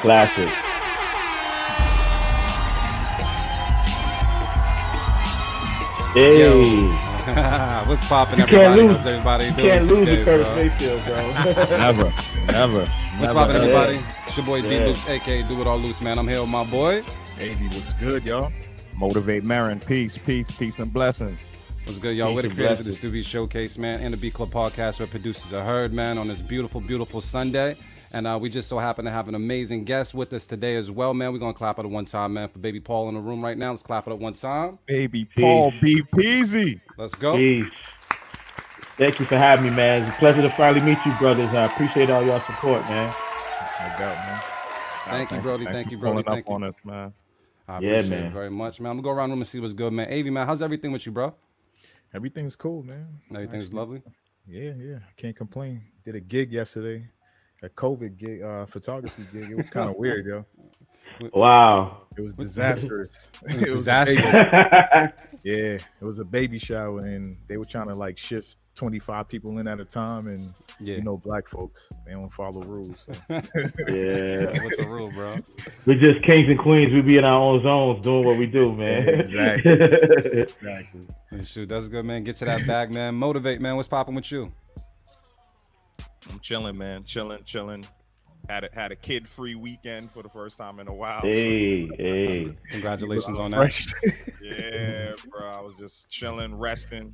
Classic. Hey. What's popping, everybody? lose, How's everybody doing? Can't lose today, to Curtis bro? Mayfield, bro. Never, never. What's never, popping, ever. everybody? It's your boy D Yeah. Luce, aka Do It All Loose, man. I'm here with my boy. Baby, what's good, y'all? Motivate Marin. Peace, peace, peace, and blessings. What's good, y'all? Peace We're the and creators of the blessings. Stew Showcase, man, and the Beat Club Podcast, where producers are heard, man, on this beautiful, beautiful Sunday. And uh, we just so happen to have an amazing guest with us today as well, man. We're gonna clap it at one time, man, for Baby Paul in the room right now. Let's clap it at one time. Baby Paul B. Peasy. Let's go. Peace. Thank you for having me, man. It's a pleasure to finally meet you, brothers. I appreciate all your support, man. No doubt, man. Thank you, Brody. Thank you, for Brody. pulling Thank up you. on us, man. I Yeah, appreciate it man. very much, man. I'm gonna go around the room and see what's good, man. Avi, man, how's everything with you, bro? Everything's cool, man. Everything's Actually, lovely. Yeah, yeah. Can't complain. Did a gig yesterday, a COVID gig, uh, photography gig. It was kind of weird, yo. Wow. It was disastrous. it was disastrous. yeah, it was a baby shower, and they were trying to like shift 25 people in at a time, and Yeah. you know, black folks they don't follow rules. So. yeah. What's the rule, bro? we just kings and queens. We be in our own zones doing what we do, man. Exactly. exactly. Shoot, that's good, man. Get to that bag, man. Motivate, man. What's popping with you? I'm chilling, man. Chilling, chilling. Had a, had a kid free weekend for the first time in a while. hey, hey. Congratulations on that. Fresh. So, yeah, bro. I was just chilling, resting.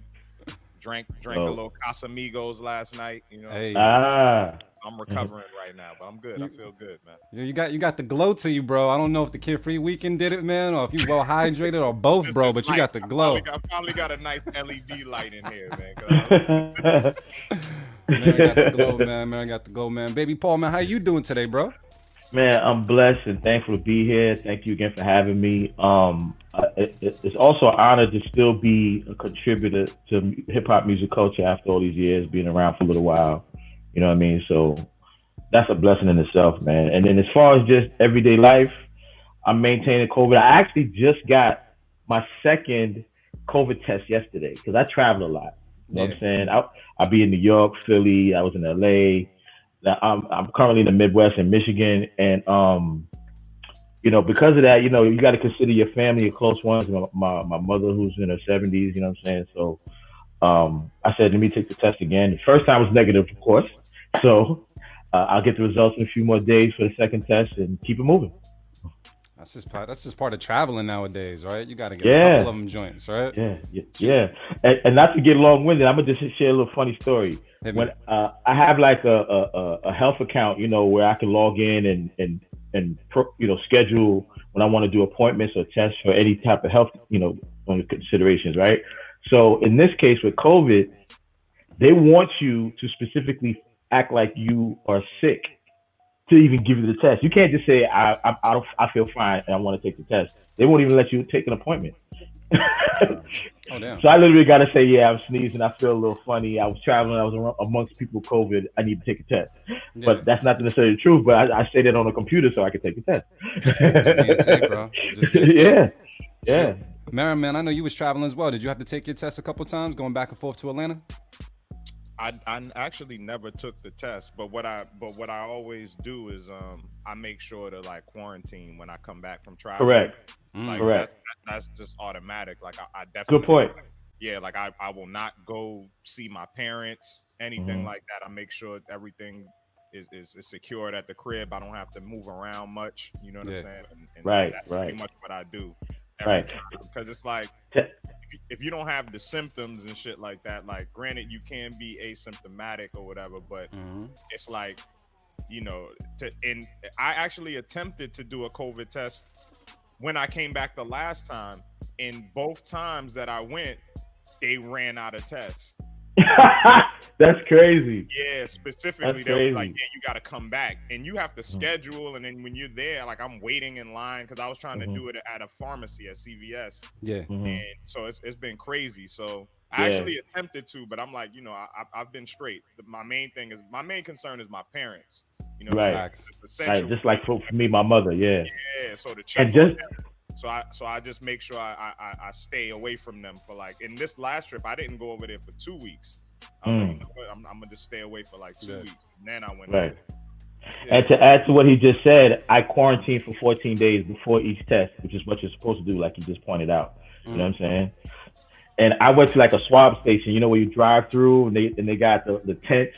Drank drank Oh. a little Casamigos last night. You know, what I'm Hey. saying? Ah. I'm recovering right now, but I'm good. I feel good, man. You you got you got the glow to you, bro. I don't know if the kid free weekend did it, man, or if you well hydrated or both, bro. is But you got the glow. I probably finally got, finally got a nice LED light in here, man. 'cause I was- Man, I got the glow, man. Man, I got the glow, man. Baby Paul, man, how you doing today, bro? Man, I'm blessed and thankful to be here. Thank you again for having me. Um, it- it's also an honor to still be a contributor to hip hop music culture after all these years, being around for a little while. You know what I mean? So that's a blessing in itself, man. And then as far as just everyday life, I'm maintaining COVID. I actually just got my second COVID test yesterday because I travel a lot. You know what I'm saying? I I'll be in New York, Philly. I was in LA. Now, I'm I'm currently in the Midwest in Michigan, and um, you know, because of that, you know, you got to consider your family, your close ones. My, my my mother, who's in her 70s, you know what I'm saying. So, um, I said, let me take the test again. The first time was negative, of course. So, uh, I'll get the results in a few more days for the second test and keep it moving. That's just part. That's just part of traveling nowadays, right? You got to get Yeah. a couple of them joints, right? Yeah, yeah, yeah. And, and not to get long winded, I'm gonna just share a little funny story. Hit. When uh, I have like a, a a- health account, you know, where I can log in and and and you know schedule when I want to do appointments or tests for any type of health, you know, considerations, right? So in this case with COVID, they want you to specifically act like you are sick to even give you the test. You can't just say I I, I, don't, I feel fine and I want to take the test. They won't even let you take an appointment. Oh damn. So I literally got to say, yeah, I'm sneezing. I feel a little funny. I was traveling. I was around, amongst people with COVID. I need to take a test. Yeah. But that's not necessarily the truth. But I, I say that on a computer so I can take a test. being safe, bro. Just yeah, yeah. Mary, man, I know you was traveling as well. Did you have to take your test a couple times, going back and forth to Atlanta? I, I actually never took the test, but what I but what I always do is um I make sure to like quarantine when I come back from travel. Correct. Mm. Like Correct. That's, that's just automatic. Like I, I definitely Good point. Yeah, like I, I will not go see my parents, anything Mhm. like that. I make sure everything is, is, is secured at the crib. I don't have to move around much. You know what Yeah. I'm saying? And, and Right, That's right. pretty much what I do. Right. Because it's like if you- don't have the symptoms and shit like that, like granted you can be asymptomatic or whatever, but Mhm. it's like you know to and i actually attempted to do a covid test when i came back the last time and both times that i went they ran out of tests That's crazy. Yeah, specifically, That's they were like, "Yeah, you got to come back," and you have to schedule. And then when you're there, like I'm waiting in line because I was trying Mhm. to do it at a pharmacy at CVS, Yeah. Mhm. and so it's, it's been crazy. So I Yeah. actually attempted to, but I'm like, you know, I, I- I've been straight. My main thing is my main concern is my parents. You know, Right. so Facts. it's essential. Right, just like for, for me, my mother. Yeah. Yeah, so to check And on just them. So I so I just make sure I, I I- I stay away from them for like in this last trip I didn't go over there for two weeks. I was like, Mm. you know what, I'm, I'm gonna just stay away for like two Yeah. weeks. And then I went Right. Yeah. And to add to what he just said, I quarantined for 14 days before each test, which is what you're supposed to do, like you just pointed out. You know what I'm saying? And I went to like a swab station, you know, where you drive through and they and they got the, the tents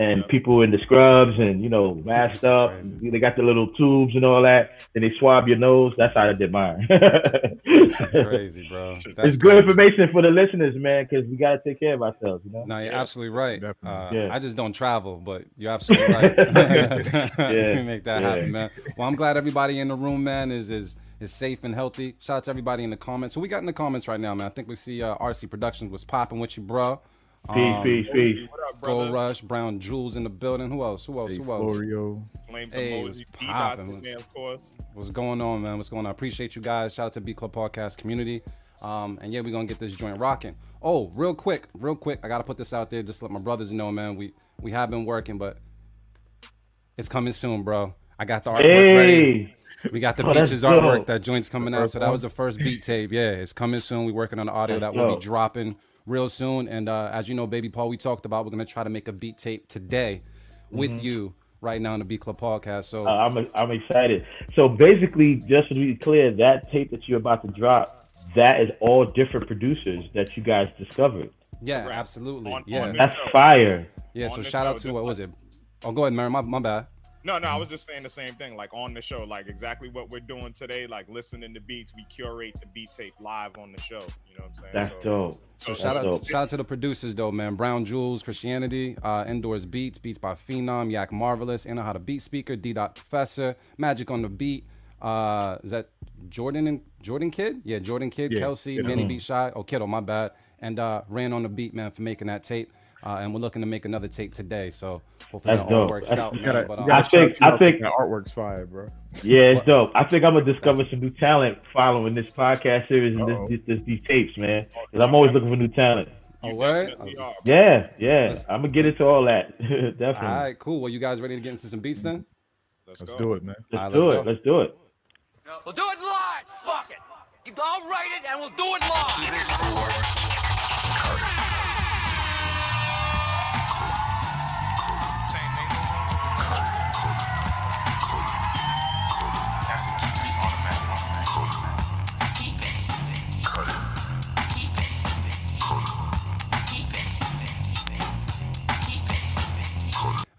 and Yeah. people in the scrubs and you know masked up. They got the little tubes and all that. Then they swab your nose. That's how I did mine. Crazy, bro. It's That's it's good crazy. information for the listeners, man, because we gotta take care of ourselves. You know. No, you're Yeah. absolutely right. Uh, Yeah. I just don't travel, but you're absolutely right. Yeah. You make that Yeah. happen, man. Well, I'm glad everybody in the room, man, is is is safe and healthy. Shout out to everybody in the comments. Who we got in the comments right now, man? I think we see uh, RC Productions was popping with you, bro. Peace, Um, peace, peace. What up, Gold brother? Rush, Brown Jewels in the building. Who else? Who else? Hey, Who else? Florio. Flames Hey, it was emoji. P dots popping. in there, of course. What's going on, man? What's going on? I appreciate you guys. Shout out to B Club Podcast community. Um, and yeah, we're gonna get this joint rocking. Oh, real quick, real quick, I gotta put this out there just to let my brothers know, man. We we have been working, but it's coming soon, bro. I got the artwork ready. Hey, We got the Oh, that's Beaches artwork. dope. That joint's coming out. So that was the first beat tape. Yeah, it's coming soon. We're working on the audio That's that will be dope. dropping real soon. And uh, as you know, Baby Paul, we talked about we're gonna try to make a beat tape today with Mm-hmm. you right now in the B Club podcast. So Uh, I'm I'm excited. So basically, just to be clear, that tape that you're about to drop, that is all different producers that you guys discovered. yeah, Correct. absolutely. On- yeah. on the- That's fire. Yeah, on so the shout out to what just was it? Oh, go ahead, Mary. My, my bad. No, no, I was just saying the same thing. Like on the show, like exactly what we're doing today. Like listening to beats, we curate the beat tape live on the show. You know what I'm saying? That's so, dope. So Shout out, dope. shout out to the producers though, man. Brown Jewels, Christianity, uh, Indoors Beats, Beats by Phenom, Yak Marvelous, Anna How to Beat Speaker, D. Dot Professor, Magic on the Beat. Uh, is that Jordan and Jordan Kid? Yeah, Jordan Kid, Yeah, Kelsey, Kiddo. Manny Beat Shy. Oh, Kiddo, my bad. And uh, ran on the beat, man, for making that tape. Uh, and we're looking to make another tape today. So hopefully That's that all dope. works That's- out, You man. gotta, But, you uh, I think- shout I think- that artwork's fire, bro. Yeah, it's dope. I think I'm gonna discover some new talent following this podcast series and Uh-oh. this, this, this these tapes, man. Because I'm always looking for new talent. oh, you word? definitely are. Yeah, yeah. I'm gonna get into all that. Definitely. All right, cool. Well, you guys ready to get into some beats then? Let's, Let's go. do it, man. Let's All right, do let's it. go. Let's do it. We'll do it live. Fuck it. I'll write it and we'll do it live.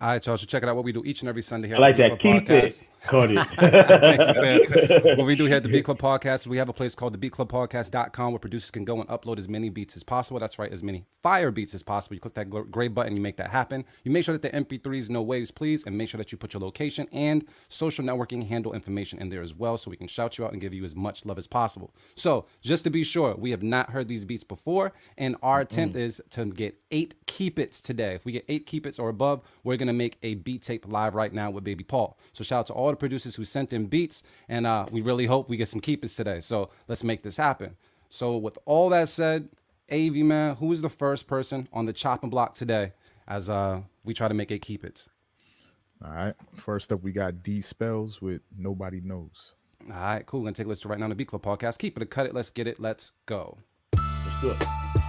All right, y'all. So check it out. What we do each and every Sunday here. I like that. Keep Club it. Podcast. Cut you, what we do here at the Beat Club Podcast, we have a place called the beatclubpodcast.com where producers can go and upload as many beats as possible. That's right, as many fire beats as possible. You click that gray button, you make that happen. You make sure that the MP3s, no waves, please, and make sure that you put your location and social networking handle information in there as well so we can shout you out and give you as much love as possible. So, just to be sure, we have not heard these beats before, and our attempt is to get eight keep its today. If we get eight keep its or above, we're going to make a beat tape live right now with Baby Paul. So, shout out to all the producers who sent in beats, and uh, we really hope we get some keepers today. So, let's make this happen. So, with all that said, AV man, who is the first person on the chopping block today as uh, we try to make it keep it? All right. First up, we got D Spells with Nobody Knows. All right, cool. We're going to take a listen right now on the Beat Club podcast. Keep it a cut it. Let's get it. Let's go. Let's do it.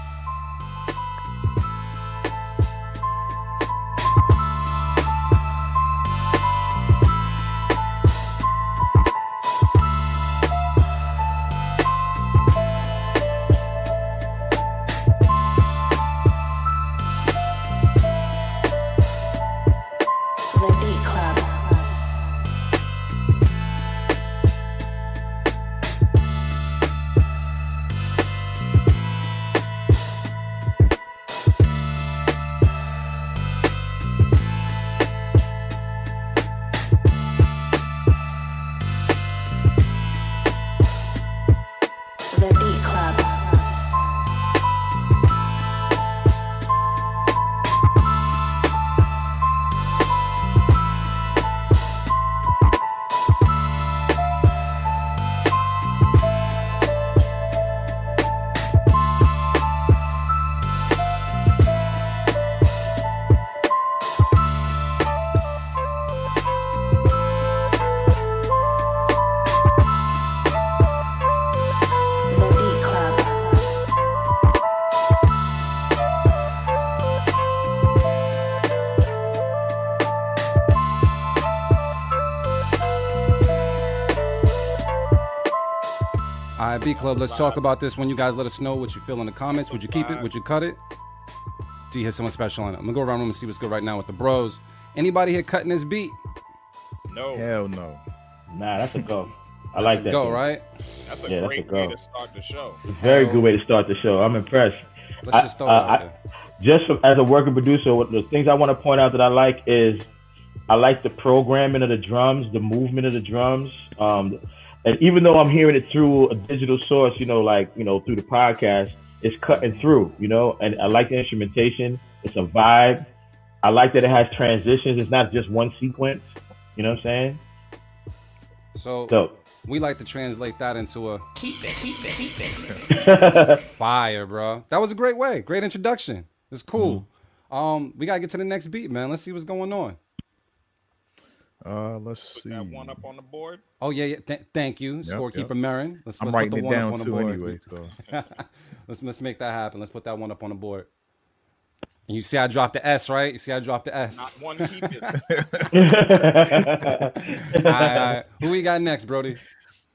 Club, let's talk about this when you guys let us know what you feel in the comments. Would you keep it? Would you cut it? Do you hit someone special on it? I'm gonna go around the room and see what's good right now with the bros. Anybody here cutting this beat? No, Hell no. Nah, that's a go. I like that. Go, though. right? that's a Yeah, that's great a way go. to start the show. Very good way to start the show. I'm impressed. Let's I- just throw it uh, I- just from, as a working producer, what the things I want to point out that I like is I like the programming of the drums, the movement of the drums. Um, and even though I'm hearing it through a digital source, you know, like you know, through the podcast, it's cutting through, you know. And I like the instrumentation. It's a vibe. I like that it has transitions. It's not just one sequence. You know what I'm saying? So So we like to translate that into a keep it, keep it, keep it. fire, bro. That was a great way. Great introduction. It's cool. Mm-hmm. Um, we gotta get to the next beat, man. Let's see what's going on. Uh, let's see. That one up on the board. Oh yeah, yeah. Th- thank you, scorekeeper yep. Marin. Let's, I'm let's writing put the it one down up on the too board. anyway. So let's let's make that happen. Let's put that one up on the board. And you see, I dropped the S, right? You see, I dropped the S. Not one keep it. All right, all right. Who we got next, Brody?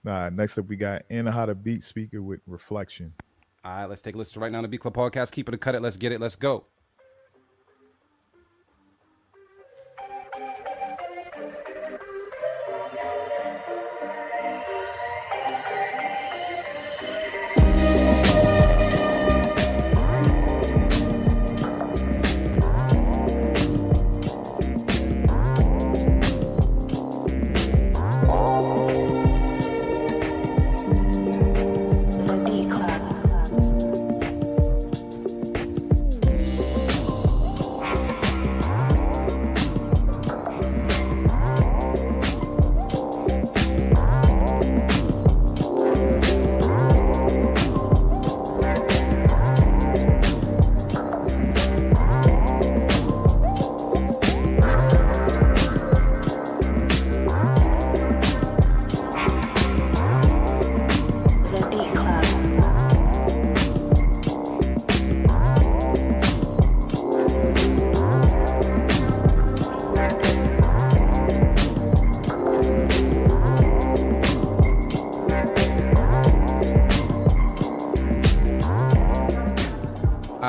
nah. Next up, we got in how to beat speaker with reflection. All right, let's take a listen right now to B Club Podcast. Keep it a cut it. Let's get it. Let's go.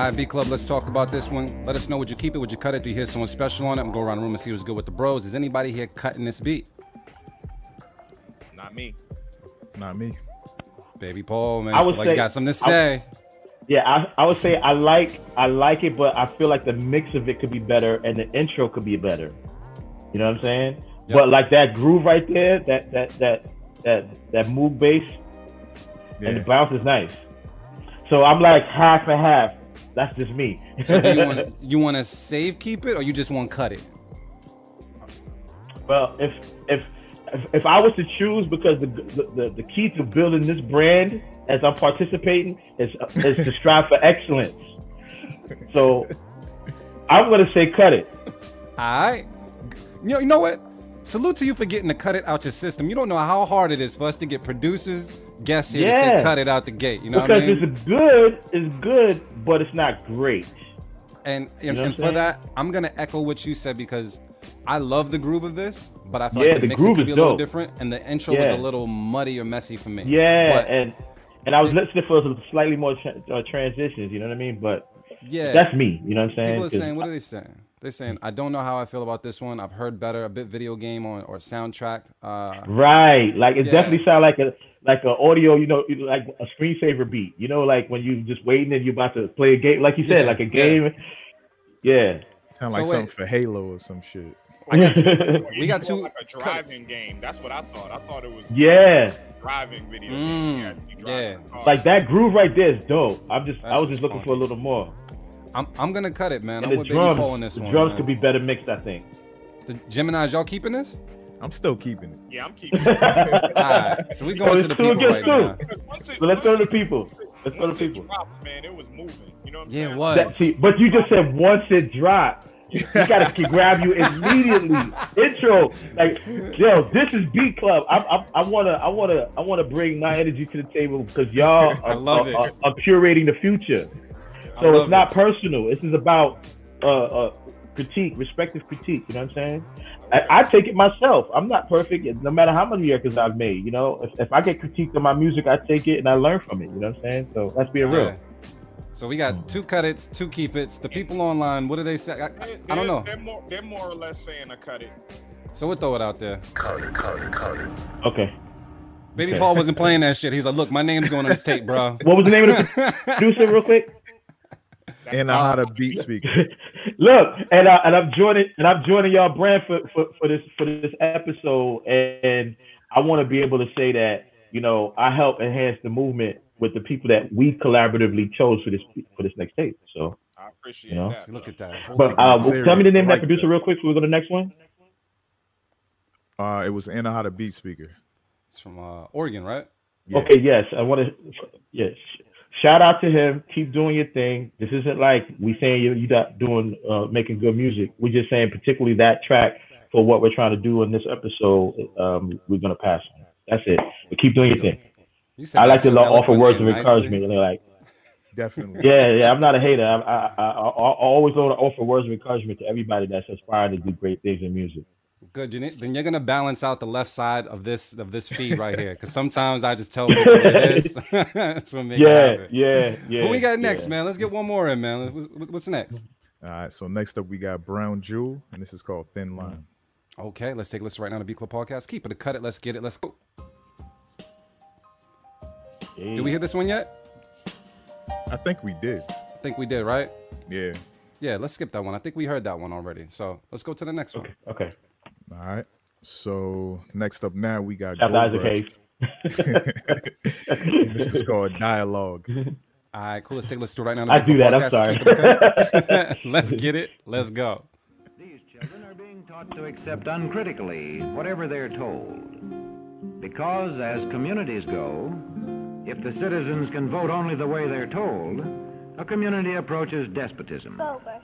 All right, B Club, let's talk about this one. Let us know would you keep it, would you cut it? Do you hear someone special on it? I'm gonna go around the room and see who's good with the bros. Is anybody here cutting this beat? Not me. Not me. Baby Paul, man. I you would feel like you got something to I- say. Yeah, I, I would say I like I like it, but I feel like the mix of it could be better and the intro could be better. You know what I'm saying? Yep. But like that groove right there, that that that that that move bass and the bounce is nice. So I'm like half and half. That's just me. So do you want you want to save keep it or you just want to cut it? well, if if if, if I was to choose, because the, the the the key to building this brand as I'm participating is is to strive for excellence. So I'm gonna say cut it. All right. You know, you know what? Salute to you for getting to cut it out your system. You don't know how hard it is for us to get producers, guests here to say cut it out the gate. You know because what I mean? it's good, it's good, but it's not great. And and, know and for that, I'm gonna echo what you said because I love the groove of this, but I feel Yeah, like the, the groove could be a little dope. different, and the intro Yeah. was a little muddy or messy for me. Yeah, But, and and I was listening for slightly more tra- uh, transitions. You know what I mean? But yeah, that's me. You know what I'm saying? People are saying, what are they saying? They're saying, I don't know how I feel about this one. I've heard better, a bit video game or, or soundtrack. Uh, Right, like it Yeah. definitely sound like a like a audio, you know, like a screensaver beat. You know, like when you just waiting and you're about to play a game, like you said, Yeah, like a game. Yeah. Sound like wait. something for Halo or some shit. I got We got got two like a cuts. driving game. That's what I thought. I thought it was yeah, driving video. Mm, games. You had to be driving yeah. like that groove right there is dope. I'm just, I was just looking for a little more. I'm I'm gonna cut it, man. And I'm the with drums, Baby Paul on this the one. drums man. could be better mixed, I think. The Gemini's, y'all keeping this? I'm still keeping it. Yeah, I'm keeping. It. All right, so we going to the two people against right two. now. It- So let's go to the people. Let's go to Once the it people. dropped, man, it was moving. You know what I'm Yeah, saying? it was. That, see, but you just said once it dropped, you gotta grab you immediately. Intro, like, yo, this is Beat Club. I, I, I wanna, I wanna, I wanna bring my energy to the table because y'all are, are, are, are curating the future. So it's not it. personal. This is about uh, uh, critique, respective critique. You know what I'm saying? I, I take it myself. I'm not perfect, no matter how many records I've made. You know, if, if I get critiqued on my music, I take it and I learn from it. You know what I'm saying? So let's be real. Yeah. So we got two cut it's, two keep it's. The people online, what do they say? I, I- I don't know. They're more, they're more or less saying to cut it. So we'll throw it out there. Cut it, cut it, cut it. Okay. Baby Okay. Paul wasn't playing that shit. He's like, look, my name's going on this tape, bro. What was the name of the producer, real quick? And I how to beat speaker. Look, and I, and I'm joining and I'm joining y'all brand for, for, for this for this episode, and I want to be able to say that you know I help enhance the movement with the people that we collaboratively chose for this for this next tape. So, I appreciate You know? that. Look at that. but uh, Serious. tell me the name of that producer that. real quick before we go to the next one. Uh, it was in a how to beat speaker. It's from uh, Oregon, right? Yeah. Okay, yes, I want to. Yes, shout out to him. Keep doing your thing. This isn't like we saying you you not doing uh, making good music. We're just saying particularly that track for what we're trying to do in this episode. Um, we're gonna pass. on. That's it. But keep doing your thing. You I like to lo- offer words of and nicely. encouragement. And they're like, Definitely. yeah, yeah. I'm not a hater. I, I, I, I, I always want to offer words of encouragement to everybody that's aspiring to do great things in music. Good. You need, then you're gonna balance out the left side of this of this feed right here, because sometimes I just tell people what it is. so make Yeah, happen. yeah, yeah. What we got next, yeah. man? Let's get one more in, man. What's, what's next? All right. So next up we got Brown Jewel, and this is called Thin mm. Line. Okay, let's take a listen right now to Beat Club Podcast. Keep it, cut it. Let's get it. Let's go. Did we hear this one yet? I think we did. I think we did, right? Yeah. Yeah, let's skip that one. I think we heard that one already. So let's go to the next one. Okay. All right. So next up now we got Shout out to Case. this is called Dialogue. All right, cool. Let's take a listen to it right now. I do Club that, I'm Podcast. Keep it, cut. let's get it. Let's go. These children are being taught to accept uncritically whatever they're told. Because, as communities go, if the citizens can vote only the way they're told, a community approaches despotism. The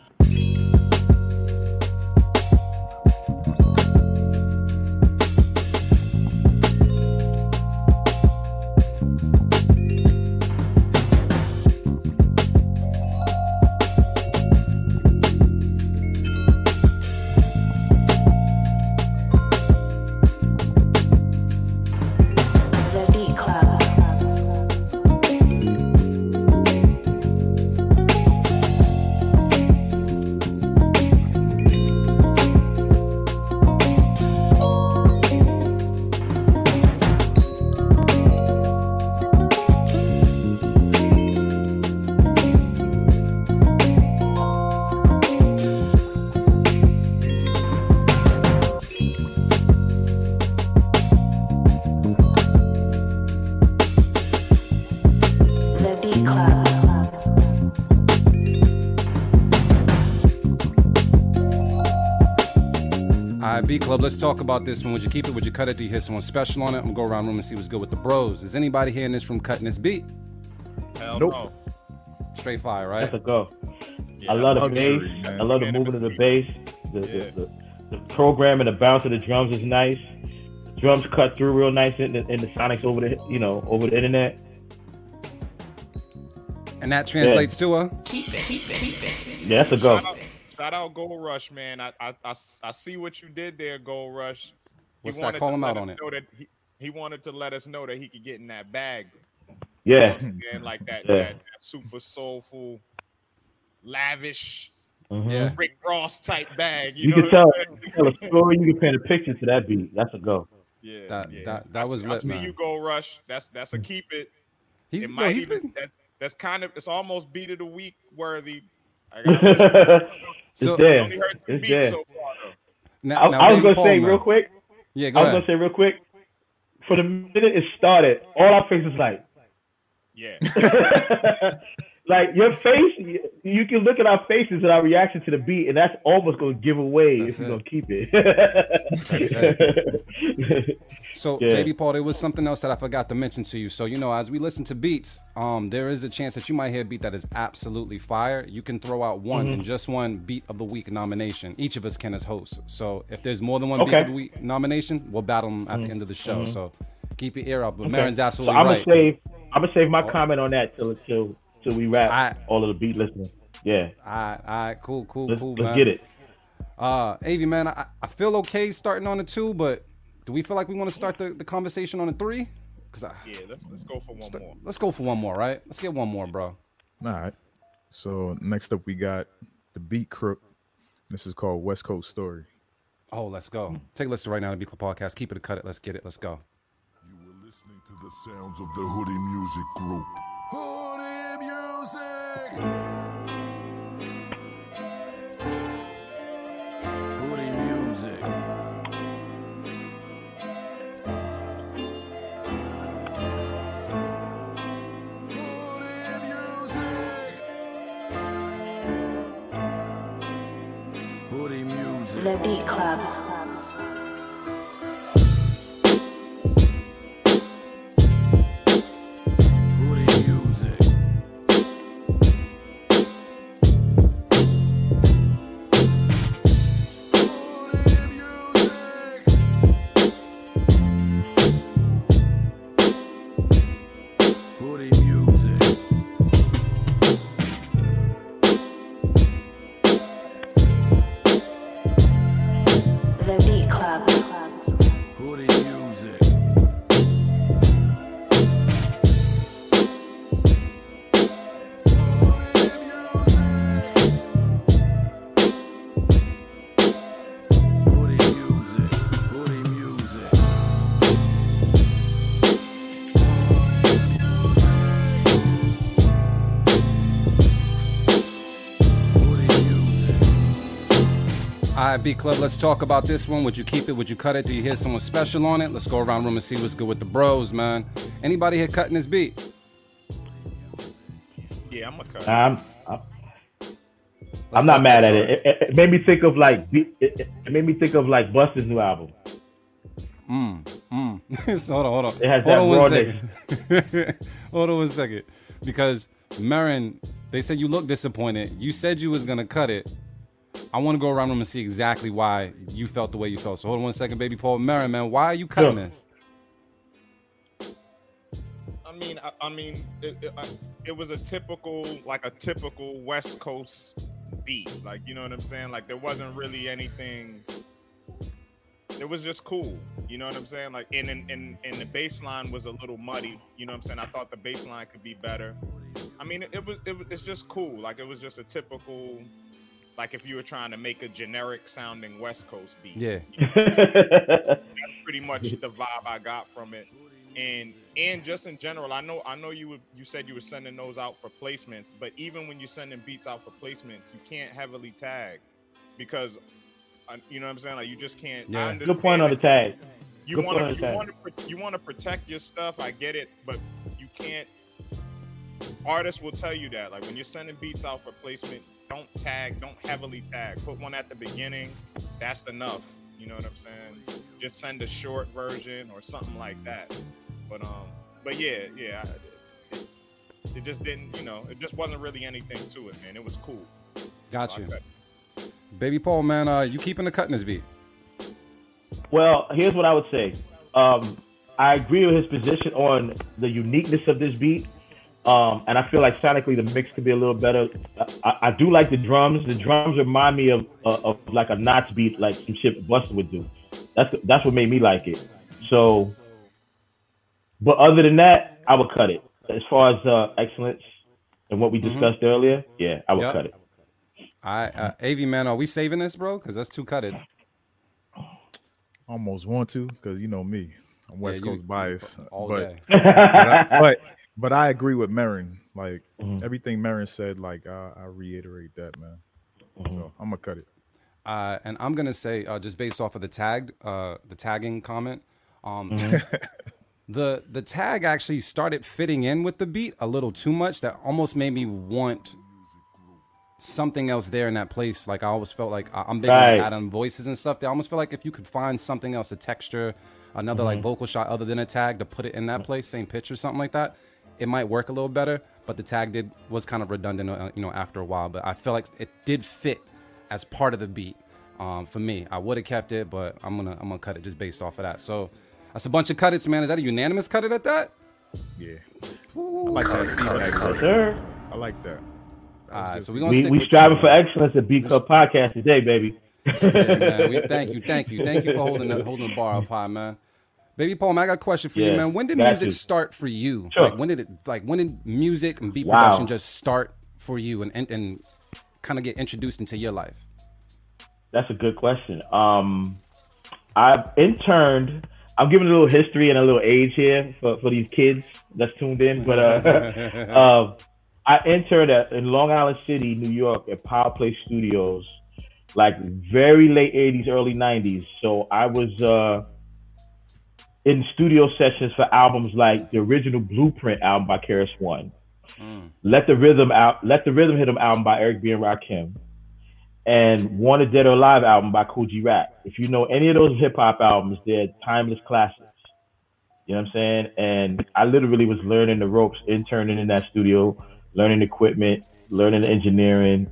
B Club, let's talk about this one. Would you keep it? Would you cut it? Do you hear someone special on it? I'm gonna go around the room and see what's good with the bros. Is anybody here in this room cutting this beat? Hell Nope. no. Straight fire, right? That's a go. Yeah, I love the that's bass. luxury, man. I love the Yeah, movement of the that's- bass. The, Yeah. the, the, the program and the bounce of the drums is nice. The drums cut through real nice in the, in the sonics over the you know over the internet. And that translates to a keep it, keep it, keep it. Yeah, that's a go. Shout out, shout out Gold Rush, man. I, I, I, I see what you did there, Gold Rush. What's that? wanted Call to him let out us on it. know that He, he wanted to let us know that he could get in that bag Yeah, and like that, Yeah. that, that super soulful, lavish Mhm. Yeah. Rick Ross type bag. You, You, know can tell, I'm you can tell a story. You can paint a picture to that beat. That's a go. Yeah, That- yeah. that- that I was see- lit, I see man. you go rush. That's that's a keep it. he's, it yo, might he's even been that's that's kind of it's almost beat of the week worthy. I got listen, So- there. only heard two It's beats there. so far though. now, I, now, I was gonna Paul say now. real quick. Yeah, go I was ahead. gonna say real quick. For the minute it started, all our faces like, Yeah. like your face, you, can look at our faces and our reaction to the beat, and that's almost gonna give away That's if you're gonna keep it. So, Yeah. Baby Paul, there was something else that I forgot to mention to you. So, you know, as we listen to beats, um, there is a chance that you might hear a beat that is absolutely fire. You can throw out one Mhm. and just one beat of the week nomination. Each of us can as hosts. So, if there's more than one beat of the week nomination, we'll battle them at the end of the show. Mhm. So, keep your ear up. But Okay. Marin's So absolutely I'm right. gonna save. I'm gonna save my Oh. comment on that till till till we wrap all of the beat listening. Yeah. All right, all right, cool, cool, Let's- cool, let's man. get it. Uh, Avi, man, I, I feel okay starting on the two, but do we feel like we want to start the, the conversation on the three? Cause I, Yeah, let's let's go for one more. let's go for one more, right? Let's get one more, bro. All right. So next up we got the Beat Crook. This is called West Coast Story. Oh, let's go. Take a listen right now to Beat Club Podcast. Keep it a cut it. Let's get it. Let's go. You were listening to the sounds of the Hoodie Music Group. Music, the Beat Club. All right, B Club, let's talk about this one. Would you keep it? Would you cut it? Do you hear someone special on it? Let's go around room and see what's good with the bros, man. Anybody here cutting this beat? Yeah, I'm gonna cut. I'm, I'm, I'm not mad at it. It, it. it made me think of like it, it, it made me think of like Busta's new album. Mm, mm. so hold on, hold on. It has hold that on one rawness. second. hold on one second. Because Marin, they said you look disappointed. You said you was gonna cut it. I want to go around room and see exactly why you felt the way you felt. So hold on one second, baby Paul. Marin, man, why are you cutting Sure. this? I mean, I, I mean, it, it, I, it was a typical, like a typical West Coast beat. Like, you know what I'm saying? Like, there wasn't really anything. It was just cool. You know what I'm saying? Like, and and and, and the bass line was a little muddy. You know what I'm saying? I thought the bass line could be better. I mean, it, it was it was it's just cool. Like, it was just a typical. Like if you were trying to make a generic sounding West Coast beat. Yeah. That's pretty much the vibe I got from it. And and just in general, I know I know you would you said you were sending those out for placements, but even when you're sending beats out for placements, you can't heavily tag because uh, you know what I'm saying. Like you just can't. I Yeah. understand Good point on the tag. You want to you want to you want to protect your stuff. I get it, but you can't. Artists will tell you that. Like when you're sending beats out for placement, don't tag, don't heavily tag. Put one at the beginning. That's enough. You know what I'm saying? Just send a short version or something like that. But um, but yeah, yeah. It, it just didn't, you know, it just wasn't really anything to it, man. It was cool. Gotcha. So I you. cut. Baby Paul, man, uh, you keeping the cutting this beat? Well, here's what I would say. Um, I agree with his position on the uniqueness of this beat. Um, and I feel like sonically the mix could be a little better. I, I do like the drums. The drums remind me of, of, of like a Nottz beat, like some shit Busta would do. That's that's what made me like it. So, but other than that, I would cut it. As far as uh, excellence and what we Mhm. discussed earlier, yeah, I would Yep. cut it. I uh, AV man, are we saving this, bro? Because that's two cut it. Almost want to, because you know me, I'm West you- Coast bias. all but, day. but, I, but but I agree with Marin. Like Mm-hmm. everything Marin said, like I, I reiterate that, man. Mm-hmm. So I'm gonna cut it. Uh, and I'm gonna say, uh, just based off of the tagged, uh, the tagging comment, um, Mhm. the the tag actually started fitting in with the beat a little too much. That almost made me want something else there in that place. Like I always felt like I- I'm big Right. on add-on voices and stuff. They almost feel like if you could find something else, a texture, another like Mhm. vocal shot other than a tag to put it in that place, same pitch or something like that, it might work a little better. But the tag did was kind of redundant, uh, you know, after a while. But I felt like it did fit as part of the beat. Um, for me, I would have kept it, but I'm gonna I'm gonna cut it just based off of that. So that's a bunch of cut its, man. Is that a unanimous cut it at that? Yeah. I like that feedback. Yes, sir. I like that. All right, so we gonna We, stick we striving you. for excellence at Beat Club Podcast today, baby. Yeah, man. We, thank you, thank you, thank you for holding the holding the bar up high, man. Baby Paul, man, I got a question for you, man. When did music you. start for you? Sure. Like when did it like when did music and beat Wow. production just start for you and and, and kind of get introduced into your life? That's a good question. Um, I've interned. I'm giving a little history and a little age here for, for these kids that's tuned in. But uh, um, I interned at, in Long Island City, New York, at Power Play Studios, like very late '80s, early '90s. So I was uh, in studio sessions for albums like the original Blueprint album by Karis One, Let the Rhythm Out, Let the Rhythm hit Hit 'Em album by Eric B and Rakim and Wanted Dead or Alive album by Kool G Rap. If you know any of those hip hop albums, they're timeless classics. You know what I'm saying? And I literally was learning the ropes, interning in that studio, learning equipment, learning engineering,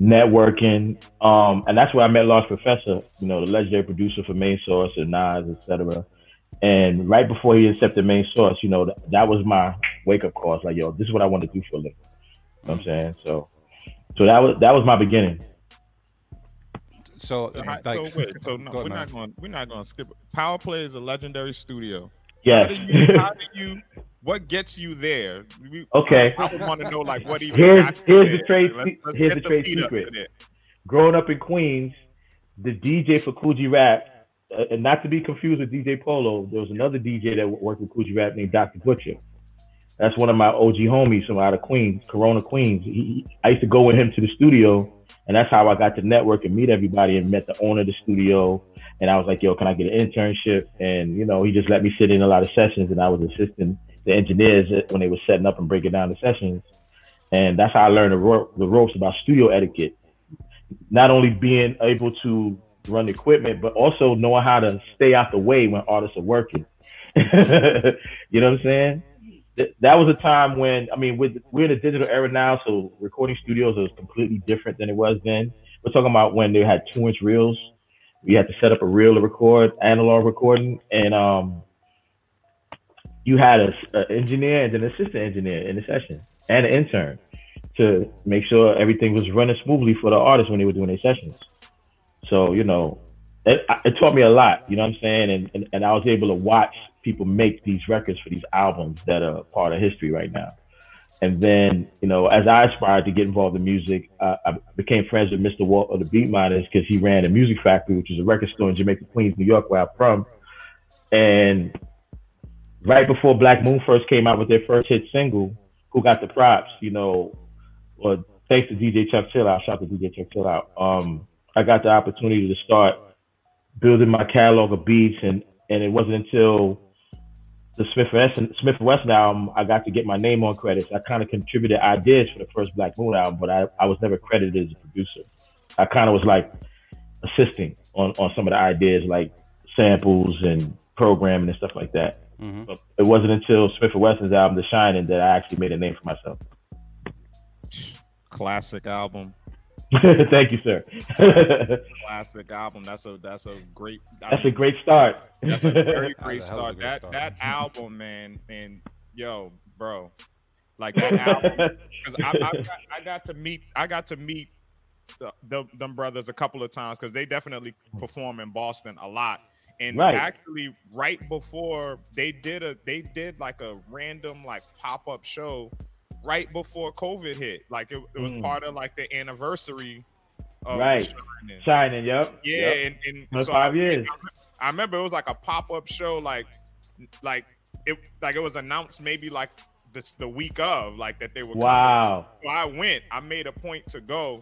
networking. Um, and that's where I met Large Professor, you know, the legendary producer for Main Source and Nas, etc. And right before he accepted Main Source, you know, that, that was my wake up call. It's like, yo, this is what I want to do for a living. You know what I'm saying? So, so that was that was my beginning. So, So, like, so wait, so no, go we're not going. We're not going to skip. it. Power Play is a legendary studio. Yes. How do you? How do you? What gets you there? We- Okay. I, would want to know like what even. Here's got you here's there. the trade let's- let's here's the trade feet up to secret. Growing up in Queens, the DJ for Kool G Rap, uh, Uh, and not to be confused with DJ Polo, there was another DJ that worked with Kool G Rap named Dr. Butcher. That's one of my OG homies from out of Queens, Corona, Queens. He, I used to go with him to the studio, and that's how I got to network and meet everybody and met the owner of the studio. And I was like, yo, can I get an internship? And, you know, he just let me sit in a lot of sessions, and I was assisting the engineers uh, when they were setting up and breaking down the sessions. And that's how I learned the ropes about studio etiquette. Not only being able to run equipment, but also knowing how to stay out the way when artists are working. you know what I'm saying? Th- That was a time when, I mean, with, we're in a digital era now, so recording studios is completely different than it was then. We're talking about when they had two inch reels. You had to set up a reel to record, analog recording, and um, you had a, a engineer and an assistant engineer in the session and an intern to make sure everything was running smoothly for the artists when they were doing their sessions. So, you know, it, it taught me a lot, you know what I'm saying? And, and, and I was able to watch people make these records for these albums that are part of history right now. And then, you know, as I aspired to get involved in music, uh, I became friends with Mr. Walt of the Beatminerz because he ran a music factory, which is a record store in Jamaica, Queens, New York, where I'm from. And right before Black Moon first came out with their first hit single, Who Got the Props, you know, well, thanks to DJ Chuck Chill Out, shout out to DJ Chuck Chill Out. Um, I got the opportunity to start building my catalog of beats, and and it wasn't until the Smif-N-Wessun Smith Wesson album I got to get my name on credits. I kind of contributed ideas for the first Black Moon album, but I, I was never credited as a producer. I kind of was like assisting on on some of the ideas, like samples and programming and stuff like that. Mhm. But it wasn't until Smif-N-Wessun's album, The Shining, that I actually made a name for myself. Classic album. Thank you, sir. Classic album. That's a that's a great. I That's a great start. That's a very great That's a a start. That start. that album, man, and yo, bro, like that album. Because I, I, got, I got to meet I got to meet the, the, them brothers a couple of times because they definitely perform in Boston a lot. And Right. actually, right before they did a they did like a random like pop up show right before COVID hit. Like it, it was Mm. part of like the anniversary. Of Right. Shining. Shining, yep. Yeah, yep. and, and That's so five I, years. I remember it was like a pop up show, like like it like it was announced maybe like this the week of like that they were. Wow. So I went. I made a point to go,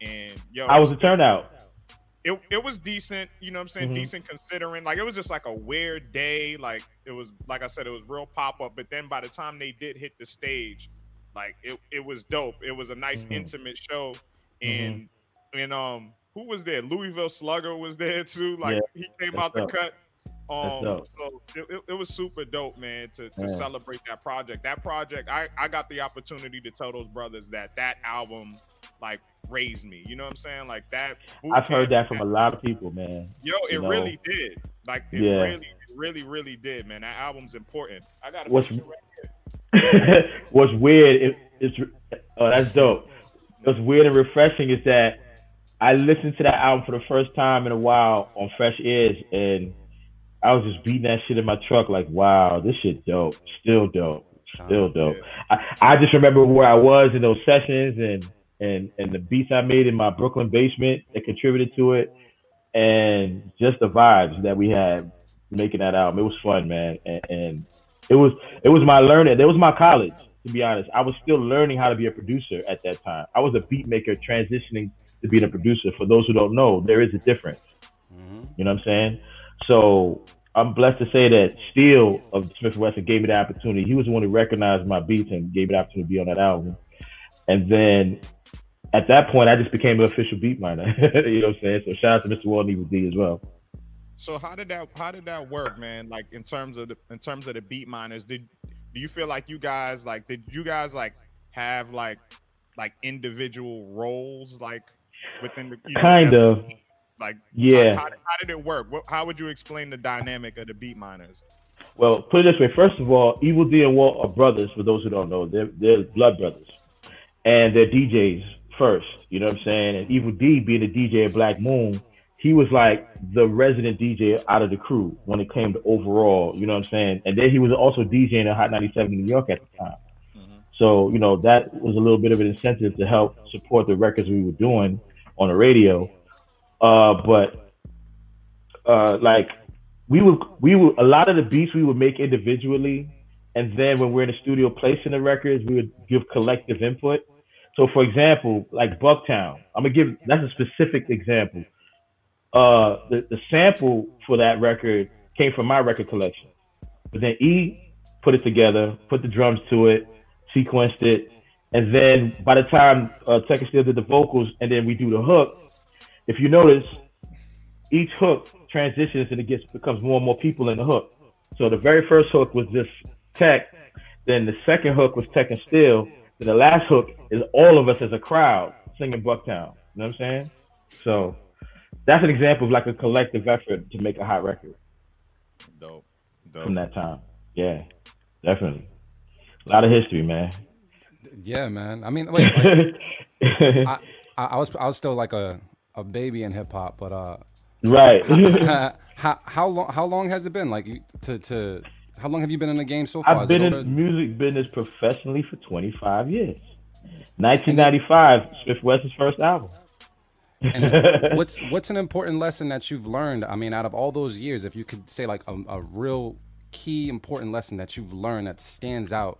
and yo, I was a turnout. it, it was decent, you know what I'm saying? Mhm. Decent considering. Like it was just like a weird day. Like it was like I said, it was real pop up. But then by the time they did hit the stage, like it, it was dope. It was a nice Mhm. intimate show. Mm-hmm. And and um who was there? Louieville Sluggah was there too. Like Yeah, he came out the cut. Um, so it, it, it was super dope, man, to, to Yeah. celebrate that project. That project, I, I got the opportunity to tell those brothers that that album like raised me. You know what I'm saying? Like that. I've heard that from a lot of people, man. Yo, it you know. really did. Like it Yeah. really, really, really did, man. That album's important. I got What's- picture right What's weird is, it's oh that's dope. What's weird and refreshing is that I listened to that album for the first time in a while on Fresh Ears, and I was just beating that shit in my truck like, wow, this shit dope, still dope, still dope. I, I just remember where I was in those sessions and and and the beats I made in my Brooklyn basement that contributed to it, and just the vibes that we had making that album. It was fun, man, and, and it was it was my learning. It was my college, to be honest. I was still learning how to be a producer at that time. I was a beat maker transitioning to being a producer. For those who don't know, there is a difference. Mm-hmm. You know what I'm saying? So I'm blessed to say that Steele of Smif-N-Wessun gave me the opportunity. He was the one who recognized my beats and gave me the opportunity to be on that album. And then at that point, I just became an official Beatminer. you know what I'm saying? So shout out to Mr. And Evil D as well. So how did that how did that work, man? Like in terms of the in terms of the Beatminerz, did do you feel like you guys like did you guys like have like like individual roles like within the you know, Kind of. like Yeah. how, how, how did it work? What, how would you explain the dynamic of the Beatminerz? Well, put it this way. First of all, Evil D and Walt are brothers. For those who don't know, they're they're blood brothers, and they're DJs first. You know what I'm saying? And Evil D, being the DJ at Black Moon, he was like the resident DJ out of the crew when it came to overall. You know what I'm saying? And then he was also DJing at Hot 97 in New York at the time. So you know that was a little bit of an incentive to help support the records we were doing on the radio. Uh, but uh, like we would we would a lot of the beats we would make individually, and then when we're in the studio placing the records, we would give collective input. So, for example, like Bucktown, I'm gonna give that's a specific example. Uh, the the sample for that record came from my record collection, but then E put it together, put the drums to it, sequenced it, and then by the time uh, Tek Steele did the vocals, and then we do the hook. If you notice, each hook transitions and it gets becomes more and more people in the hook. So the very first hook was just Tek, then the second hook was Tek and Steele, then the last hook is all of us as a crowd singing Bucktown. You know what I'm saying? So that's an example of like a collective effort to make a hot record Dope. from that time. Yeah, definitely. A lot of history, man. Yeah, man. I mean, wait. like, I, I, I was I was still like a, a baby in hip hop, but uh, Right. how, how how long how long has it been? Like to to how long have you been in the game so far? I've Is been in the music business professionally for 25 years. 1995, Smif-N-Wessun's first album. And what's what's an important lesson that you've learned? I mean, out of all those years, if you could say like a, a real key important lesson that you've learned that stands out,